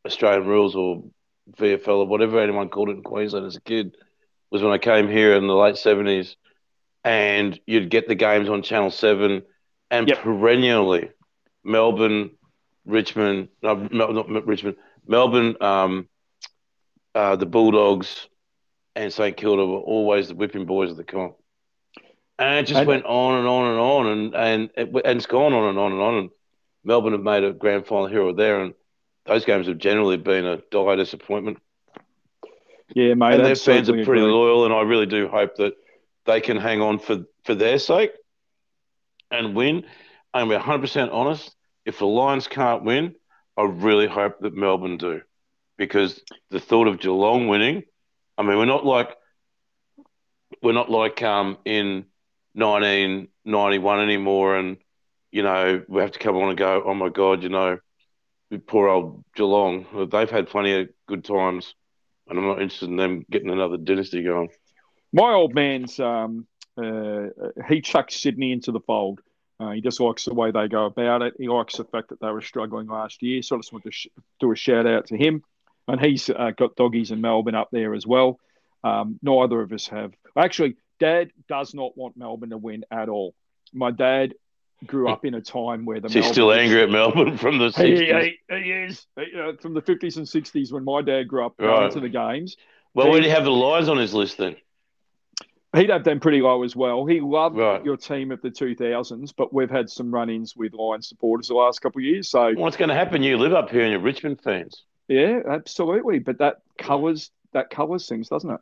Australian rules or VFL or whatever anyone called it in Queensland as a kid was when I came here in the late seventies, and you'd get the games on Channel Seven, and Yep. perennially Melbourne, Richmond, no, not Richmond, Melbourne, um, uh, the Bulldogs, and St Kilda were always the whipping boys of the comp. And it just went on and on and on, and and it, and it's gone on and on and on. And Melbourne have made a grand final here or there, and those games have generally been a dire disappointment. Yeah, mate. and their fans are pretty agree. loyal, and I really do hope that they can hang on for for their sake and win. And we're 100 percent honest. If the Lions can't win, I really hope that Melbourne do, because the thought of Geelong winning. I mean, we're not like we're not like um in 1991 anymore, and you know we have to come on and go. Oh my God, you know, poor old Geelong. They've had plenty of good times, and I'm not interested in them getting another dynasty going. My old man's um, uh, he chucks Sydney into the fold. Uh, he just likes the way they go about it. He likes the fact that they were struggling last year. So I just want to sh- do a shout out to him. And he's uh, got doggies in Melbourne up there as well. Um, neither of us have. Actually, Dad does not want Melbourne to win at all. My dad grew up in a time where the He's still angry at Melbourne from the He, 60s. he, he is He, uh, from the fifties and sixties when my dad grew up going Right. to the games. Well, where do you have the Lions on his list then? He'd have them pretty low as well. He loved Right. your team of the two thousands, but we've had some run-ins with Lions supporters the last couple of years. So What's going to happen? You live up here and you're Richmond fans. yeah, absolutely. But that colours that colours things, doesn't it?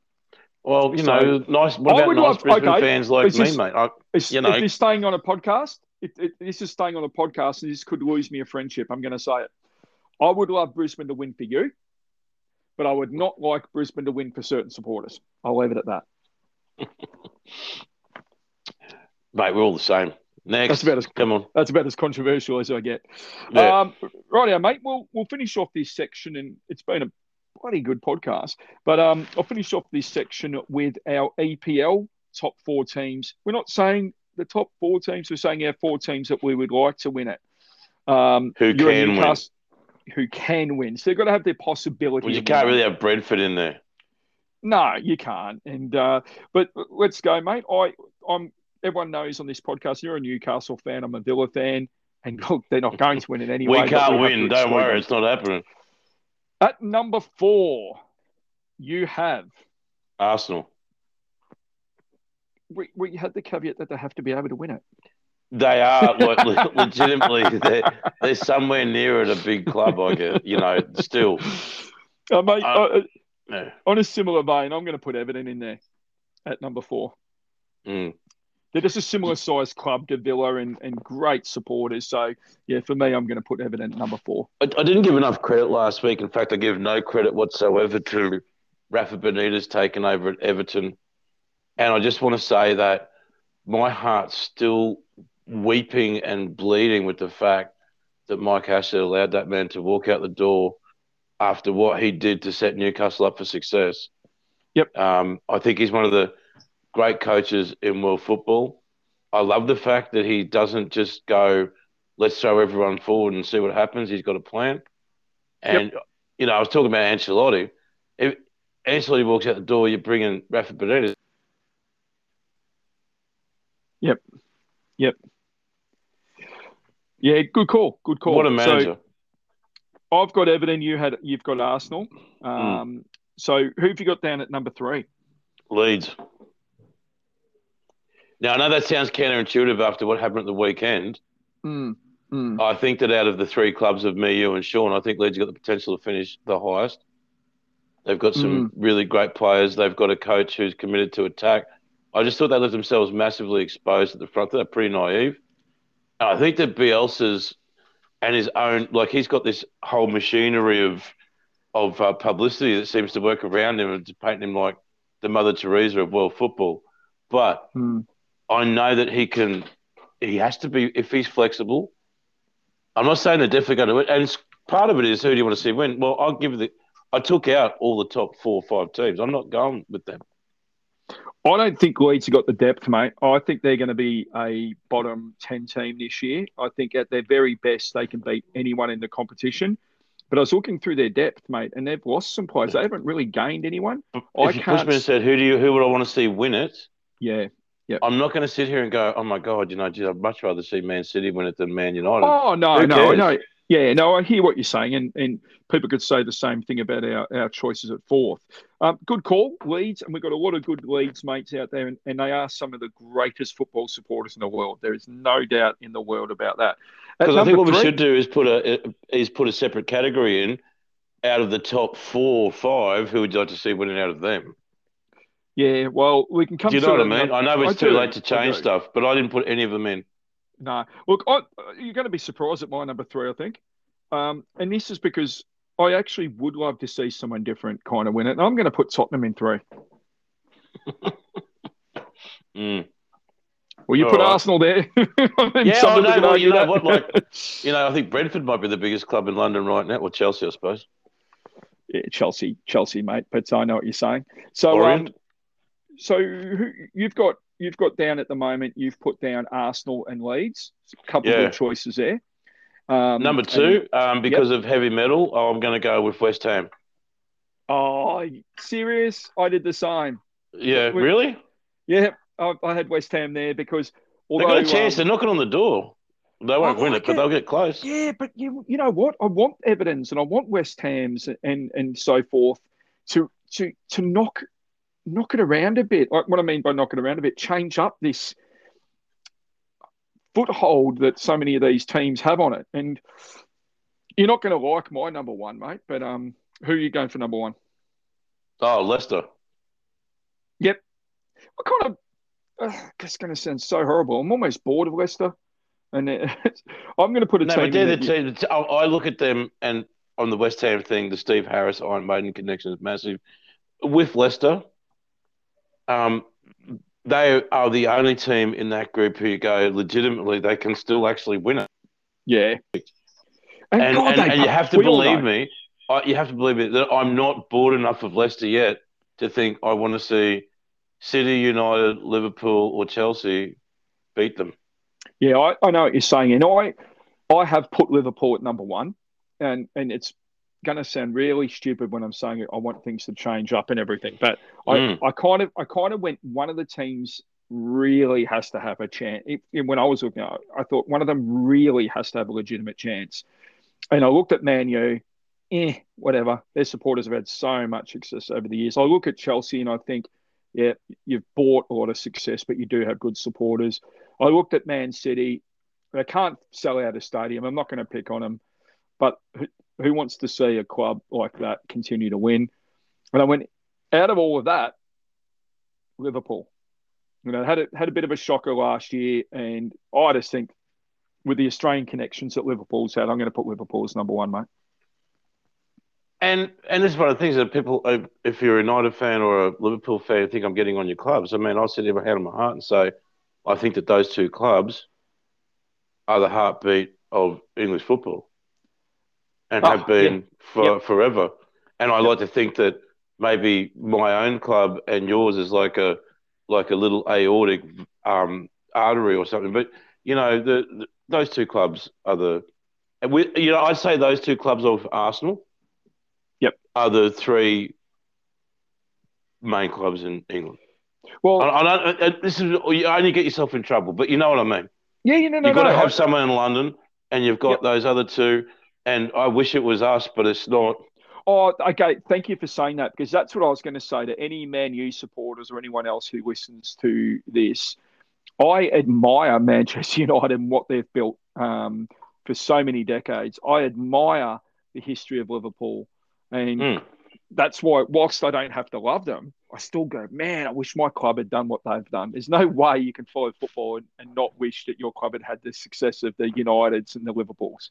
Well, you So- know, nice. What I about would nice love- Brisbane okay, fans like me, mate? I, You know- if this staying on a podcast, if, if this is staying on a podcast, and this could lose me a friendship, I'm going to say it. I would love Brisbane to win for you, but I would not like Brisbane to win for certain supporters. I'll leave it at that. mate, we're all the same. Next, That's about as come on. That's about as controversial as I get. Yeah. Um, rightio, mate. We'll we'll finish off this section, and it's been a bloody good podcast. But um, I'll finish off this section with our EPL top four teams. We're not saying the top four teams. We're saying our four teams that we would like to win it. Um, Who can win? Who can win? So they've got to have their possibility. Well, you can't winning. really have Brentford in there. No, you can't. And uh, but let's go, mate. I I'm everyone knows on this podcast you're a Newcastle fan. I'm a Villa fan, and look, they're not going to win it anyway. we can't to win. Don't worry, them. it's not happening. At number four, you have Arsenal. we, we had the caveat that they have to be able to win it. They are like, legitimately. They're, they're somewhere near at a big club. I get. You know, still. Uh, mate, Uh, uh, Yeah. on a similar vein, I'm going to put Everton in there at number four. Mm. They're just a similar sized club to Villa and, and great supporters. So, yeah, for me, I'm going to put Everton at number four. I, I didn't give enough credit last week. In fact, I give no credit whatsoever to Rafa Benitez taking over at Everton. And I just want to say that my heart's still weeping and bleeding with the fact that Mike Ashley allowed that man to walk out the door after what he did to set Newcastle up for success. Yep. Um, I think he's one of the great coaches in world football. I love the fact that he doesn't just go, let's throw everyone forward and see what happens. He's got a plan. And, you know, I was talking about Ancelotti. If Ancelotti walks out the door, you're bringing Rafa Benitez. Yep. Yep. Yeah, good call. Good call. What a manager. So I've got Everton. You had you've got Arsenal. Um, So who have you got down at number three? Leeds. Now, I know that sounds counterintuitive after what happened at the weekend. Mm, mm. I think that out of the three clubs of me, you, and Sean, I think Leeds got the potential to finish the highest. They've got some really great players. They've got a coach who's committed to attack. I just thought they left themselves massively exposed at the front. They're pretty naive. And I think that Bielsa's and his own, like he's got this whole machinery of of uh, publicity that seems to work around him and to paint him like the Mother Teresa of world football. But Mm. I know that he can. He has to be if he's flexible. I'm not saying they're definitely going to win, and part of it is who do you want to see win? Well, I'll give the. I took out all the top four or five teams. I'm not going with them. I don't think Leeds have got the depth, mate. I think they're going to be a bottom 10 team this year. I think at their very best, they can beat anyone in the competition. But I was looking through their depth, mate, and they've lost some players. They haven't really gained anyone. I if you push can't me and said, "Who do you? Who would I want to see win it?" Yeah. I'm not going to sit here and go, "Oh my god," you know, gee, I'd much rather see Man City win it than Man United. Oh, no, Who no, cares? no. Yeah, no, I hear what you're saying. And, and people could say the same thing about our, our choices at fourth. Um, good call, Leeds. And we've got a lot of good Leeds mates out there. And, and they are some of the greatest football supporters in the world. There is no doubt in the world about that. At Because I think what we should do is put a is put a separate category in out of the top four or five. Who would you like to see winning out of them? Yeah, well, we can come do you know what I mean? I know it's I too do, late to change stuff, but I didn't put any of them in. No, look, I, you're going to be surprised at my number three, I think. Um, and this is because I actually would love to see someone different kind of win it. And I'm going to put Tottenham in three. Mm. Well, you All put right. Arsenal there. Yeah, I know. Well, you know what, like- You know, I think Brentford might be the biggest club in London right now. Well, Chelsea, I suppose. yeah, Chelsea, Chelsea, mate. But I know what you're saying. So, um. So you've got you've got down at the moment. You've put down Arsenal and Leeds. A couple Yeah. of good choices there. Um, Number and- two, um, because of heavy metal, I'm going to go with West Ham. oh, serious? I did the same. Yeah, We- really? Yeah, I, I had West Ham there because They've got a chance. um, They're knocking on the door. They won't I win like it, but it. they'll get close. Yeah, but you you know what? I want evidence, and I want West Ham's and and so forth to to to knock knock it around a bit. Like what I mean by knock it around a bit, change up this foothold that so many of these teams have on it. And you're not going to like my number one, mate. But um, who are you going for number one? Oh, Leicester. Yep. I kind of. Uh, it's going to sound so horrible. I'm almost bored of Leicester, and I'm going to put a No, team. but they're the in team. the t- I I look at them and on the West Ham thing, the Steve Harris Iron Maiden connection is massive. With Leicester, um, they are the only team in that group who go legitimately. They can still actually win it, Yeah. and God, and, and you have to believe know. me. I, you have to believe me that I'm not bored enough of Leicester yet to think I want to see City, United, Liverpool, or Chelsea beat them. Yeah, I, I know what you're saying, and I I have put Liverpool at number one, and and it's going to sound really stupid when I'm saying it. I want things to change up and everything, but Mm. I, I kind of I kind of went one of the teams really has to have a chance. If- when I was looking, at I thought one of them really has to have a legitimate chance, and I looked at Man U. Eh, whatever. Their supporters have had so much success over the years. I look at Chelsea and I think, yeah, you've bought a lot of success, but you do have good supporters. I looked at Man City. They can't sell out a stadium. I'm not going to pick on them, but who, wants to see a club like that continue to win? And I went out of all of that, Liverpool. You know, had a, had a bit of a shocker last year, and I just think with the Australian connections that Liverpool's had, I'm going to put Liverpool as number one, mate. And and this is one of the things that people, if you're a United fan or a Liverpool fan, think I'm getting on your clubs. I mean, I'll sit here with my hand on my heart and say, I think that those two clubs are the heartbeat of English football, and Oh, have been for Yep. forever. And I like to think that maybe my own club and yours is like a like a little aortic um, artery or something. But you know, the, the those two clubs are the, and we, you know, I'd say those two clubs of Arsenal Yep, are the three main clubs in England. Well, I, I don't, this is you only get yourself in trouble, but you know what I mean. yeah, you know, no, You've got no, to I- have someone in London, and you've got Yep. those other two. And I wish it was us, but it's not. Oh, okay. Thank you for saying that because that's what I was going to say to any Man U supporters or anyone else who listens to this. I admire Manchester United and what they've built um, for so many decades. I admire the history of Liverpool, and Mm. that's why, whilst I don't have to love them, I still go, man, I wish my club had done what they've done. There's no way you can follow football and, and not wish that your club had had the success of the Uniteds and the Liverpools.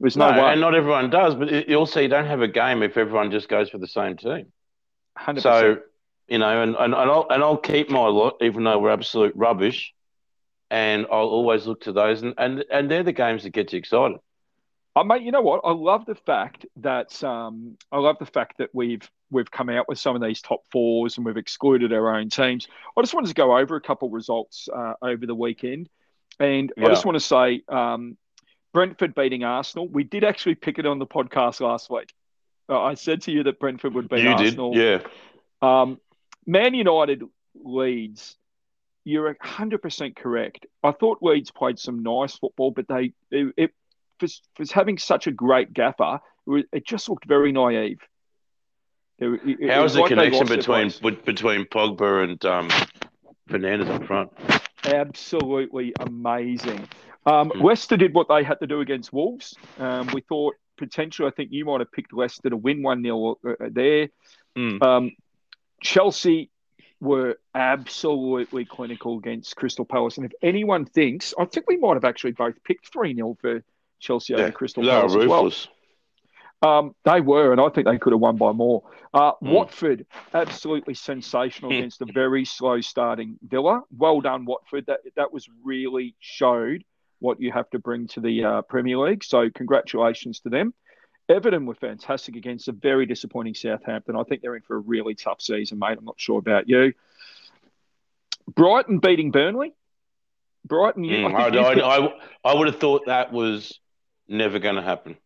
There's no, No, way. and not everyone does. But it- you also you don't have a game if everyone just goes for the same team. 100%. So you know, and, and, and I'll and I'll keep my lot, even though we're absolute rubbish. And I'll always look to those, and, and, and they're the games that get you excited. Uh, mate, you know what? I love the fact that um, I love the fact that we've we've come out with some of these top fours and we've excluded our own teams. I just wanted to go over a couple results uh, over the weekend, and I just want to say um, Brentford beating Arsenal. We did actually pick it on the podcast last week. Uh, I said to you that Brentford would beat you Arsenal. did, yeah. Um, Man United Leeds. You're hundred percent correct. I thought Leeds played some nice football, but they it, it for, for having such a great gaffer, it, was, it just looked very naive. It, How's was the like connection between between Pogba and um, Fernandes up front? Absolutely amazing. Um, Hmm. Leicester did what they had to do against Wolves. Um, we thought potentially, I think you might have picked Leicester to win 1 0 uh, there. Hmm. Um, Chelsea were absolutely clinical against Crystal Palace. And if anyone thinks, I think we might have actually both picked 3 0 for Chelsea over Crystal they Palace as well. Um, they were, and I think they could have won by more. Uh, Mm. Watford, absolutely sensational against a very slow starting Villa. Well done, Watford. That that was really showed what you have to bring to the uh, Premier League. So congratulations to them. Everton were fantastic against a very disappointing Southampton. I think they're in for a really tough season, mate. I'm not sure about you. Brighton beating Burnley. Brighton, you, Mm, I, I, I, I would have thought that was never going to happen.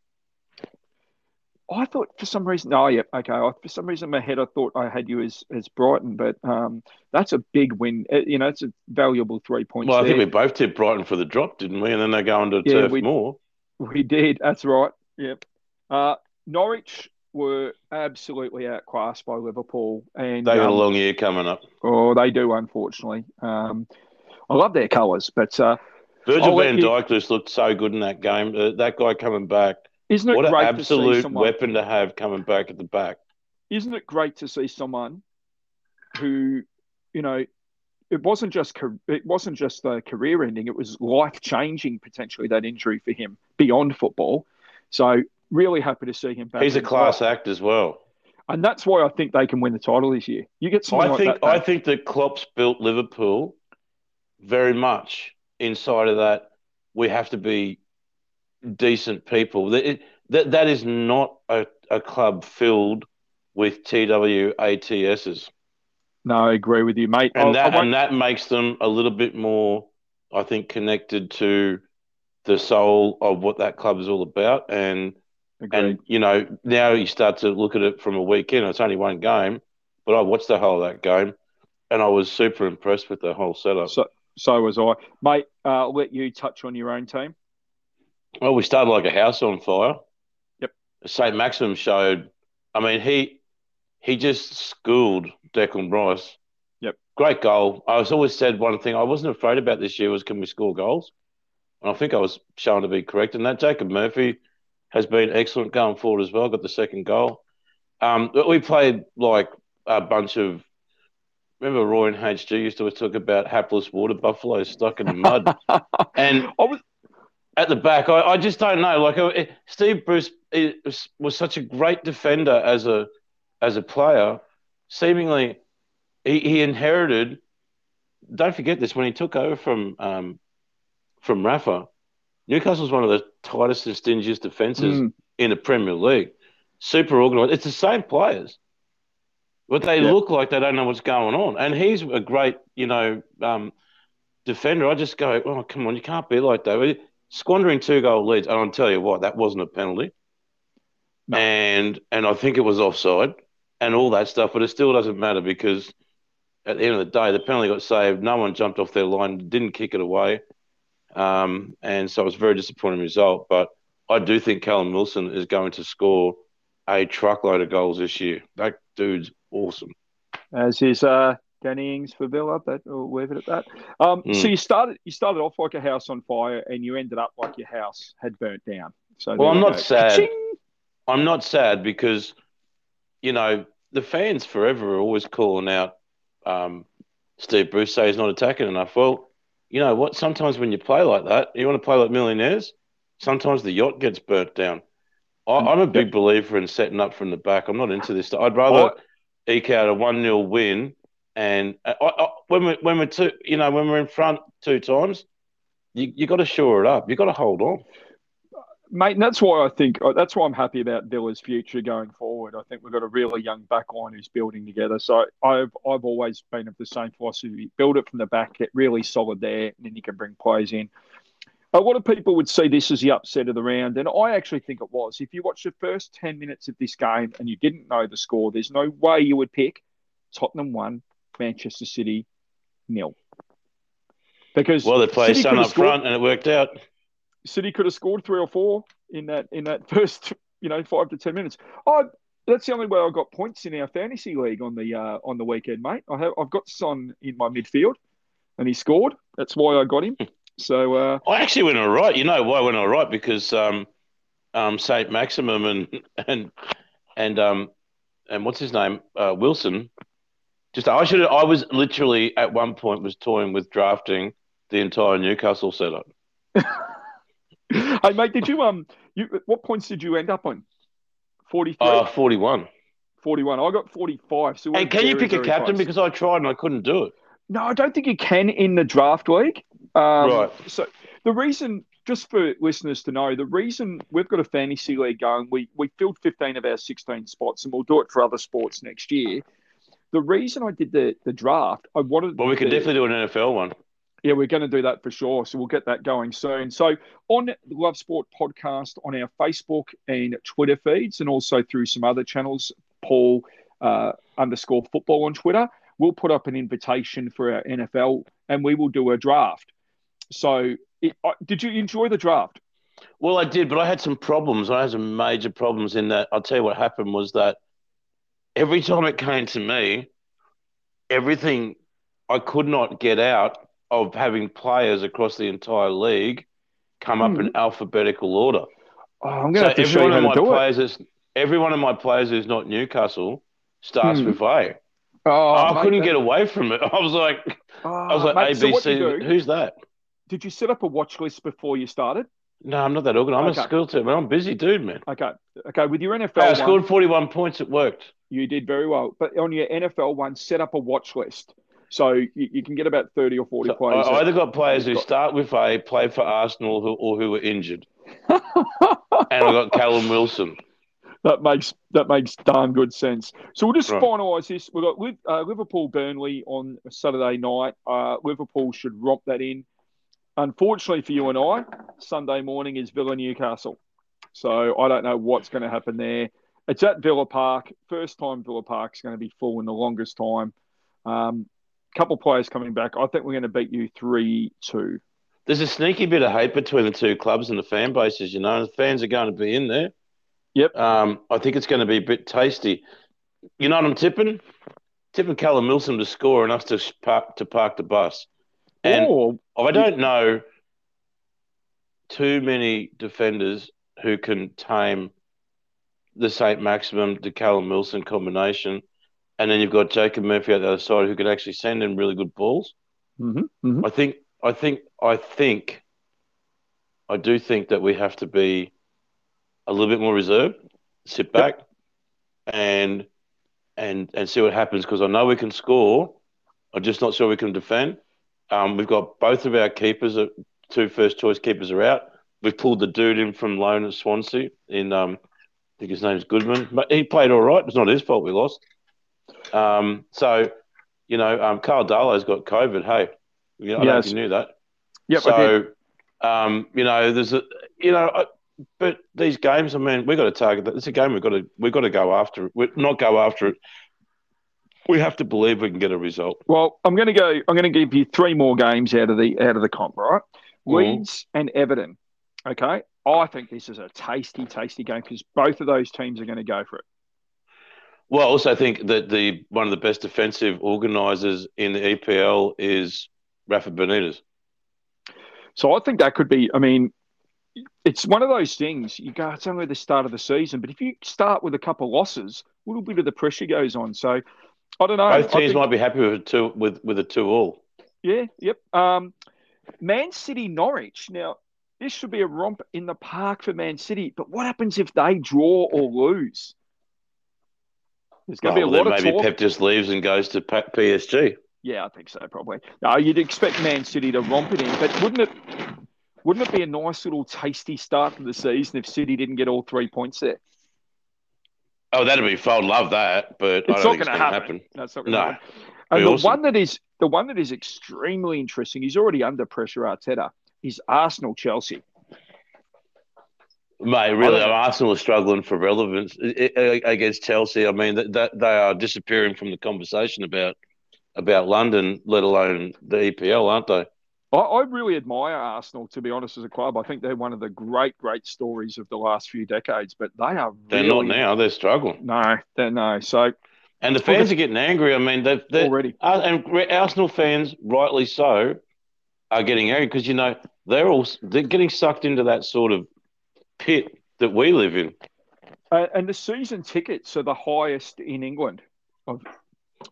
I thought for some reason, oh yeah, okay. I, for some reason, in my head, I thought I had you as as Brighton, but um, that's a big win. Uh, You know, it's a valuable three points. Well, I think we both tipped Brighton for the drop, didn't we? And then they go into Yeah, turf we- more. We did. That's right. Yep. Uh, Norwich were absolutely outclassed by Liverpool, and They got a um, long year coming up. oh, they do. Unfortunately, um, I love their colours, but uh, Virgil I'll van you- Dijk just looked so good in that game. Uh, that guy coming back, isn't it what an great to see absolute someone? weapon to have coming back at the back. Isn't it great to see someone who, you know, it wasn't just it wasn't just the career ending; it was life changing potentially that injury for him beyond football. So really happy to see him back. He's a class trial. act as well. and that's why I think they can win the title this year. You get someone I like think that. I think that Klopp's built Liverpool very much inside of that. We have to be decent people. That it- that, that is not a, a club filled with TWATSs. no, I agree with you, mate. and that and that makes them a little bit more, I think, connected to the soul of what that club is all about. And and you know now you start to look at it from a weekend. It's only one game, but I watched the whole of that game, and I was super impressed with the whole setup. so so was I, mate. Uh, I'll let you touch on your own team. Well, we started like a house on fire. Yep. St. Maximin showed. I mean, he he just schooled Declan Rice. Yep. Great goal. I was always said one thing I wasn't afraid about this year was can we score goals? And I think I was shown to be correct. And that Jacob Murphy has been excellent going forward as well. Got the second goal. Um, but we played like a bunch of. Remember, Roy and HG used to always talk about hapless water buffaloes stuck in the mud. and I was at the back. I, I just don't know. Like uh, Steve Bruce was, was such a great defender as a as a player. Seemingly, he, he inherited. Don't forget this when he took over from um, from Rafa. Newcastle's one of the tightest and stingiest defenses Mm. in the Premier League. Super organised. It's the same players, but they Yeah. look like they don't know what's going on. And he's a great, you know, um, defender. I just go, oh come on, you can't be like that. Squandering two goal leads, and I'll tell you what, that wasn't a penalty. No. And and I think it was offside and all that stuff, but it still doesn't matter because at the end of the day, the penalty got saved. No one jumped off their line, didn't kick it away. Um, and so it was a very disappointing result. But I do think Callum Wilson is going to score a truckload of goals this year. That dude's awesome. as is uh, Danny Ings for Villa. But we'll leave it at that. Um, Mm. So you started you started off like a house on fire, and you ended up like your house had burnt down. So Well, I'm not go. sad. Ka-ching! I'm not sad because, you know, the fans forever are always calling out um, Steve Bruce say he's not attacking enough. Well, you know what? Sometimes when you play like that, you want to play like millionaires. Sometimes the yacht gets burnt down. I, I'm a big believer in setting up from the back. I'm not into this. Stuff. I'd rather eke out a one 0 win, and I, I, when we when we're two, you know, when we're in front two times, you you got to shore it up. You got to hold on. mate. And that's why I think uh, that's why I'm happy about Villa's future going forward. I think we've got a really young back line who's building together. So I've I've always been of the same philosophy: build it from the back, get really solid there, and then you can bring players in. A lot of people would see this as the upset of the round, and I actually think it was. If you watch the first ten minutes of this game and you didn't know the score, there's no way you would pick Tottenham one, Manchester City nil. Because Well, they played City Son up scored- front, and it worked out. City could have scored three or four in that in that first you know five to ten minutes. Oh, that's the only way I got points in our fantasy league on the uh, on the weekend, mate. I have I've got Son in my midfield, and he scored. That's why I got him. So uh, I actually went all right. You know why I went all right? Because um, um, Saint Maximin and and and um, and what's his name uh, Wilson. Just I should I was literally at one point was toying with drafting the entire Newcastle setup. hey, mate, did you um you what points did you end up on? 43, Uh, 41. 41. I got forty five. So And can you pick a captain? close. Because I tried and I couldn't do it. No, I don't think you can in the draft league. Um, Right. So the reason just for listeners to know, the reason we've got a fantasy league going, we we filled 15 of our 16 spots, and we'll do it for other sports next year. The reason I did the the draft, I wanted. Well, we could definitely do an NFL one. Yeah, we're going to do that for sure. So we'll get that going soon. So on the Love Sport podcast on our Facebook and Twitter feeds, and also through some other channels, Paul uh, underscore football on Twitter, we'll put up an invitation for our NFL, and we will do a draft. So, it, uh, did you enjoy the draft? Well, I did, but I had some problems. I had some major problems in that. I'll tell you what happened was that every time it came to me, everything I could not get out of having players across the entire league come up in alphabetical order. Oh, I'm going So to have to every show you one how of to my do players is every one of my players who's not Newcastle starts Hmm. with A. Oh, I mate, couldn't that- get away from it. I was like, Oh, I was like, mate, so ABC. do- who's that? did you set up a watch list before you started? No, I'm not that organized. I'm Okay. a school team, man. I'm busy dude, man. Okay, okay. With your NFL, I scored 41 points. It worked. You did very well. But on your NFL one, set up a watch list. So you, you can get about 30 or 40 So players. I either got players who Got- start with A, play for Arsenal, who, or who were injured, and I got Callum Wilson. that makes that makes darn good sense. So we'll just Right. finalise this. We've got uh, Liverpool Burnley on Saturday night. Uh, Liverpool should romp that in. Unfortunately for you and I, Sunday morning is Villa Newcastle. So I don't know what's going to happen there. It's at Villa Park. First time Villa Park's going to be full in the longest time. Um, couple players coming back. I think we're going to beat you 3 2. There's a sneaky bit of hate between the two clubs and the fan bases. You know, the fans are going to be in there. Yep. Um, I think it's going to be a bit tasty. You know what I'm tipping? Tipping Callum Wilson to score and us to park to park the bus. And I don't know too many defenders who can tame the St. Maximin to Callum Wilson combination. And then you've got Jacob Murphy at the other side who can actually send in really good balls. Mhm, mhm. I think, I think, I think, I do think that we have to be a little bit more reserved, sit back, and and and see what happens because I know we can score. I'm just not sure we can defend. Um, we've got both of our keepers, are, two first choice keepers are out. We've pulled the dude in from loan at Swansea. In um, I think his name's Woodman, but he played all right. It's not his fault we lost. Um, so you know, um, Karl Darlow's got COVID. Hey, you know, I don't know if you knew that. Yep, So, um, you know, there's a, you know, I, but these games, I mean, we've got to target that. It's a game we've got to, we've got to go after it. We're not go after it. We have to believe we can get a result. Well, I'm going to go. I'm going to give you three more games out of the out of the comp. Right, Mhm. Leeds and Everton. Okay, I think this is a tasty, tasty game because both of those teams are going to go for it. Well, I also think that the one of the best defensive organisers in the EPL is Rafa Benitez. So I think that could be. I mean, it's one of those things. You go, it's only the start of the season, but if you start with a couple losses, a little bit of the pressure goes on. So I don't know. Both teams think- might be happy with a two with with a two all. Yeah, yep. Um, Man City Norwich. Now, this should be a romp in the park for Man City, but what happens if they draw or lose? There's going to Oh, be a well, lot then of maybe talk. Pep just leaves and goes to PSG. Yeah, I think so, probably. No, you'd expect Man City to romp it in, but wouldn't it? Wouldn't it be a nice little tasty start to the season if City didn't get all three points there? Oh, that'd be fun. Love that, but I It's don't not think going to going to happen. happen. No, it's not going to No. happen. And the awesome. one that is the one that is extremely interesting. He's already under pressure. Arteta is Arsenal Chelsea. Mate, really. Arsenal are struggling for relevance against Chelsea. I mean, that, they are disappearing from the conversation about about London, let alone the EPL, aren't they? I, I really admire Arsenal, to be honest, as a club. I think they're one of the great, great stories of the last few decades. But they are They're really not now. They're struggling, No, they're no. So and the fans are getting angry. I mean, they've, they're already, uh, and Arsenal fans, rightly so, are getting angry because you know they're all they're getting sucked into that sort of pit that we live in. uh, and the season tickets are the highest in England of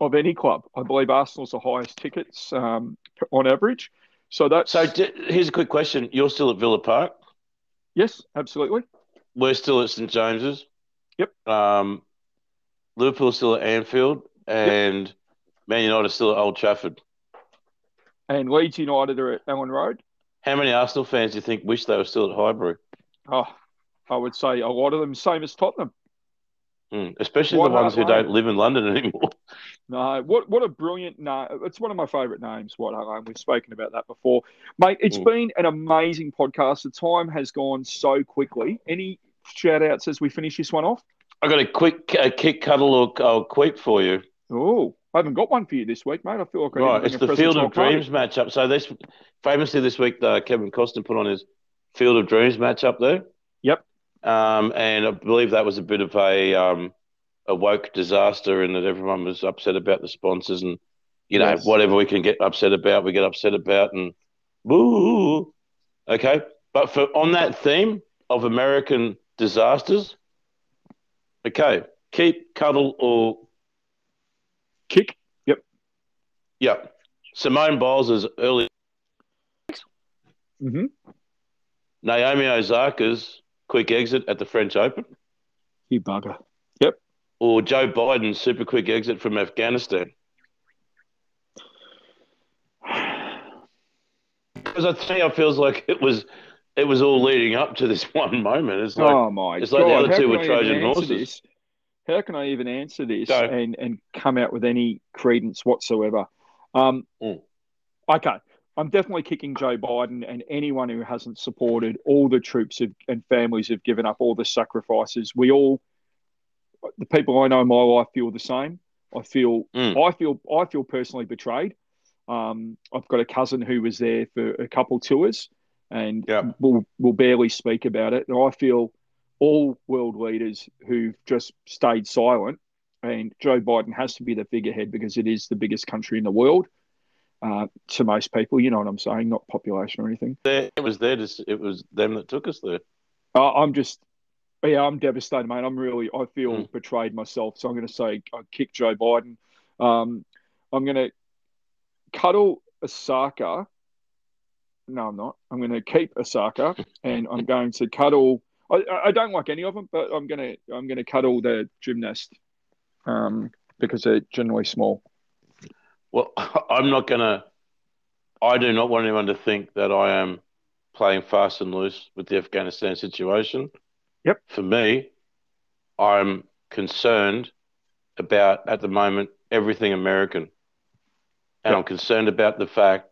of any club. I believe Arsenal's the highest tickets um, on average. So that's So d- here's a quick question: You're still at Villa Park. yes, absolutely. We're still at St James's. Yep. Um, Liverpool's still at Anfield, and Man United still at Old Trafford. And Leeds United are at Elland Road. How many Arsenal fans do you think wish they were still at Highbury? Oh, I would say a lot of them, same as Tottenham. Mm, especially the ones who Lane. don't live in London anymore. No, what what a brilliant name! It's one of my favourite names. White Hart Lane. We've spoken about that before, mate. It's Mm. been an amazing podcast. The time has gone so quickly. Any shout outs as we finish this one off? I got a quick a kick cuddle or, or queep for you. Oh, I haven't got one for you this week, mate. I feel like I need to Right, it's the Field of. Dreams matchup. So this famously this week, uh, Kevin Costner put on his Field of Dreams matchup there. Yep. Um, and I believe that was a bit of a um, a woke disaster, and that everyone was upset about the sponsors and you know Yes. whatever we can get upset about, we get upset about, and woo. Okay, but for on that theme of American disasters, okay, keep cuddle or Kick. Yep. Yep. Simone Biles' early Mm-hmm. Naomi Osaka's quick exit at the French Open, You bugger. Yep. Or Joe Biden's super quick exit from Afghanistan? Because I think it feels like it was it was all leading up to this one moment. It's like oh my it's god! like the other two were Trojan horses. this? How can I even answer this Go. and and come out with any credence whatsoever? Um, Mm. Okay, I'm definitely kicking Joe Biden and anyone who hasn't supported all the troops have, and families have given up all the sacrifices. We all, the people I know in my life, feel the same. I feel, Mm. I feel, I feel personally betrayed. Um, I've got a cousin who was there for a couple tours, and we'll we'll barely speak about it. And I feel all world leaders who've just stayed silent, and Joe Biden has to be the figurehead because it is the biggest country in the world uh, to most people. You know what I'm saying? Not population or anything. It was there. It was them that took us there. Uh, I'm just, yeah, I'm devastated, mate. I'm really, I feel Mm. betrayed myself. So I'm going to say I kick Joe Biden. Um, I'm going to cuddle Osaka. No, I'm not. I'm going to keep Osaka, and I'm going to cuddle. I, I- don't like any of them, but I'm going to I'm to cuddle the gymnast um, because they're generally small. Well, I'm not gonna. I do not want anyone to think that I am playing fast and loose with the Afghanistan situation. Yep. For me, I'm concerned about at the moment everything American, and Yep. I'm concerned about the fact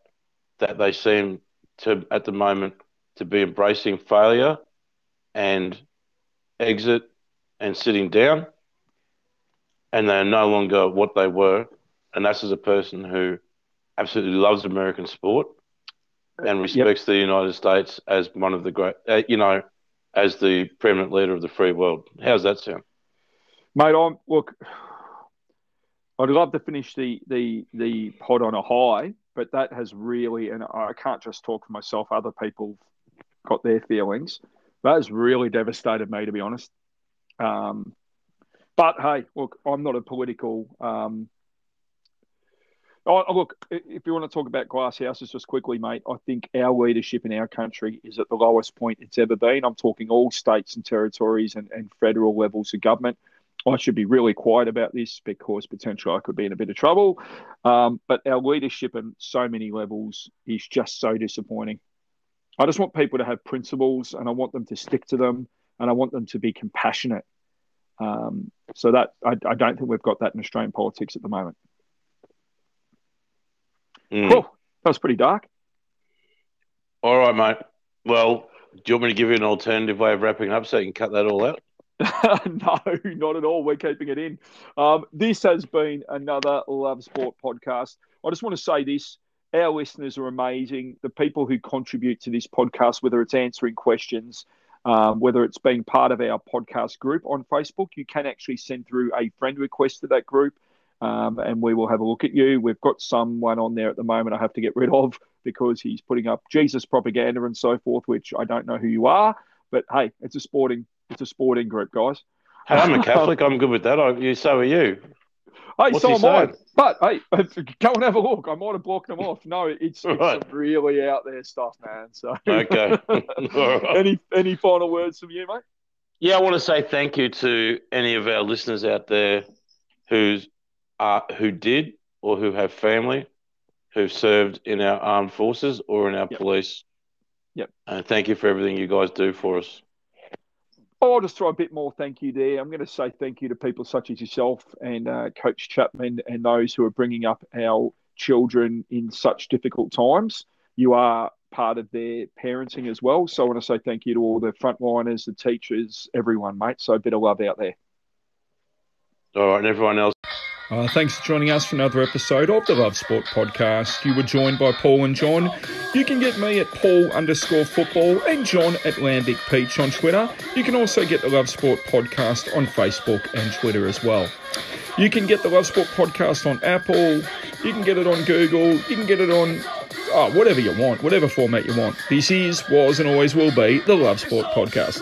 that they seem to at the moment to be embracing failure and exit and sitting down, and they're no longer what they were and that's as a person who absolutely loves American sport and respects the United States as one of the great, uh, you know, as the preeminent leader of the free world. How's that sound? Mate, I'm look. I'd love to finish the the the pod on a high, but that has really, and I can't just talk for myself. Other people got their feelings. That has really devastated me, to be honest. Um, but hey, look, I'm not a political. Um, oh, look, if you want to talk about glass houses just quickly, mate, I think our leadership in our country is at the lowest point it's ever been. I'm talking all states and territories and, and federal levels of government. I should be really quiet about this because potentially I could be in a bit of trouble. Um, but our leadership in so many levels is just so disappointing. I just want people to have principles and I want them to stick to them and I want them to be compassionate. Um, so that I, I don't think we've got that in Australian politics at the moment. Mm. Cool. That was pretty dark. All right, mate. Well, do you want me to give you an alternative way of wrapping up so you can cut that all out? no, not at all. We're keeping it in. Um, this has been another Love Sport podcast. I just want to say this. Our listeners are amazing. The people who contribute to this podcast, whether it's answering questions, um, whether it's being part of our podcast group on Facebook, you can actually send through a friend request to that group um, and we will have a look at you. We've got someone on there at the moment I have to get rid of because he's putting up Jesus propaganda and so forth, which I don't know who you are. But hey, it's a sporting it's a sporting group, guys. Hey, I'm a Catholic. I'm good with that. I, you, so are you. Hey, What's so I. saying? But hey, go and have a look. I might have blocked them off. No, it's, it's Right. really out there stuff, man. So Okay. Right. any any final words from you, mate? Yeah, I want to say thank you to any of our listeners out there who's uh, who did or who have family who've served in our armed forces or in our Yep. police. Yep. And thank you for everything you guys do for us. Oh, I'll just throw a bit more thank you there. I'm going to say thank you to people such as yourself and uh, Coach Chapman and those who are bringing up our children in such difficult times. You are part of their parenting as well. So I want to say thank you to all the frontliners, the teachers, everyone, mate. So a bit of love out there. All right, and everyone else. Uh, thanks for joining us for another episode of the Love Sport podcast. You were joined by Paul and John. You can get me at Paul underscore football and John at Lambic Peach on Twitter. You can also get the Love Sport podcast on Facebook and Twitter as well. You can get the Love Sport podcast on Apple. You can get it on Google. You can get it on oh, whatever you want, whatever format you want. This is, was, and always will be the Love Sport podcast.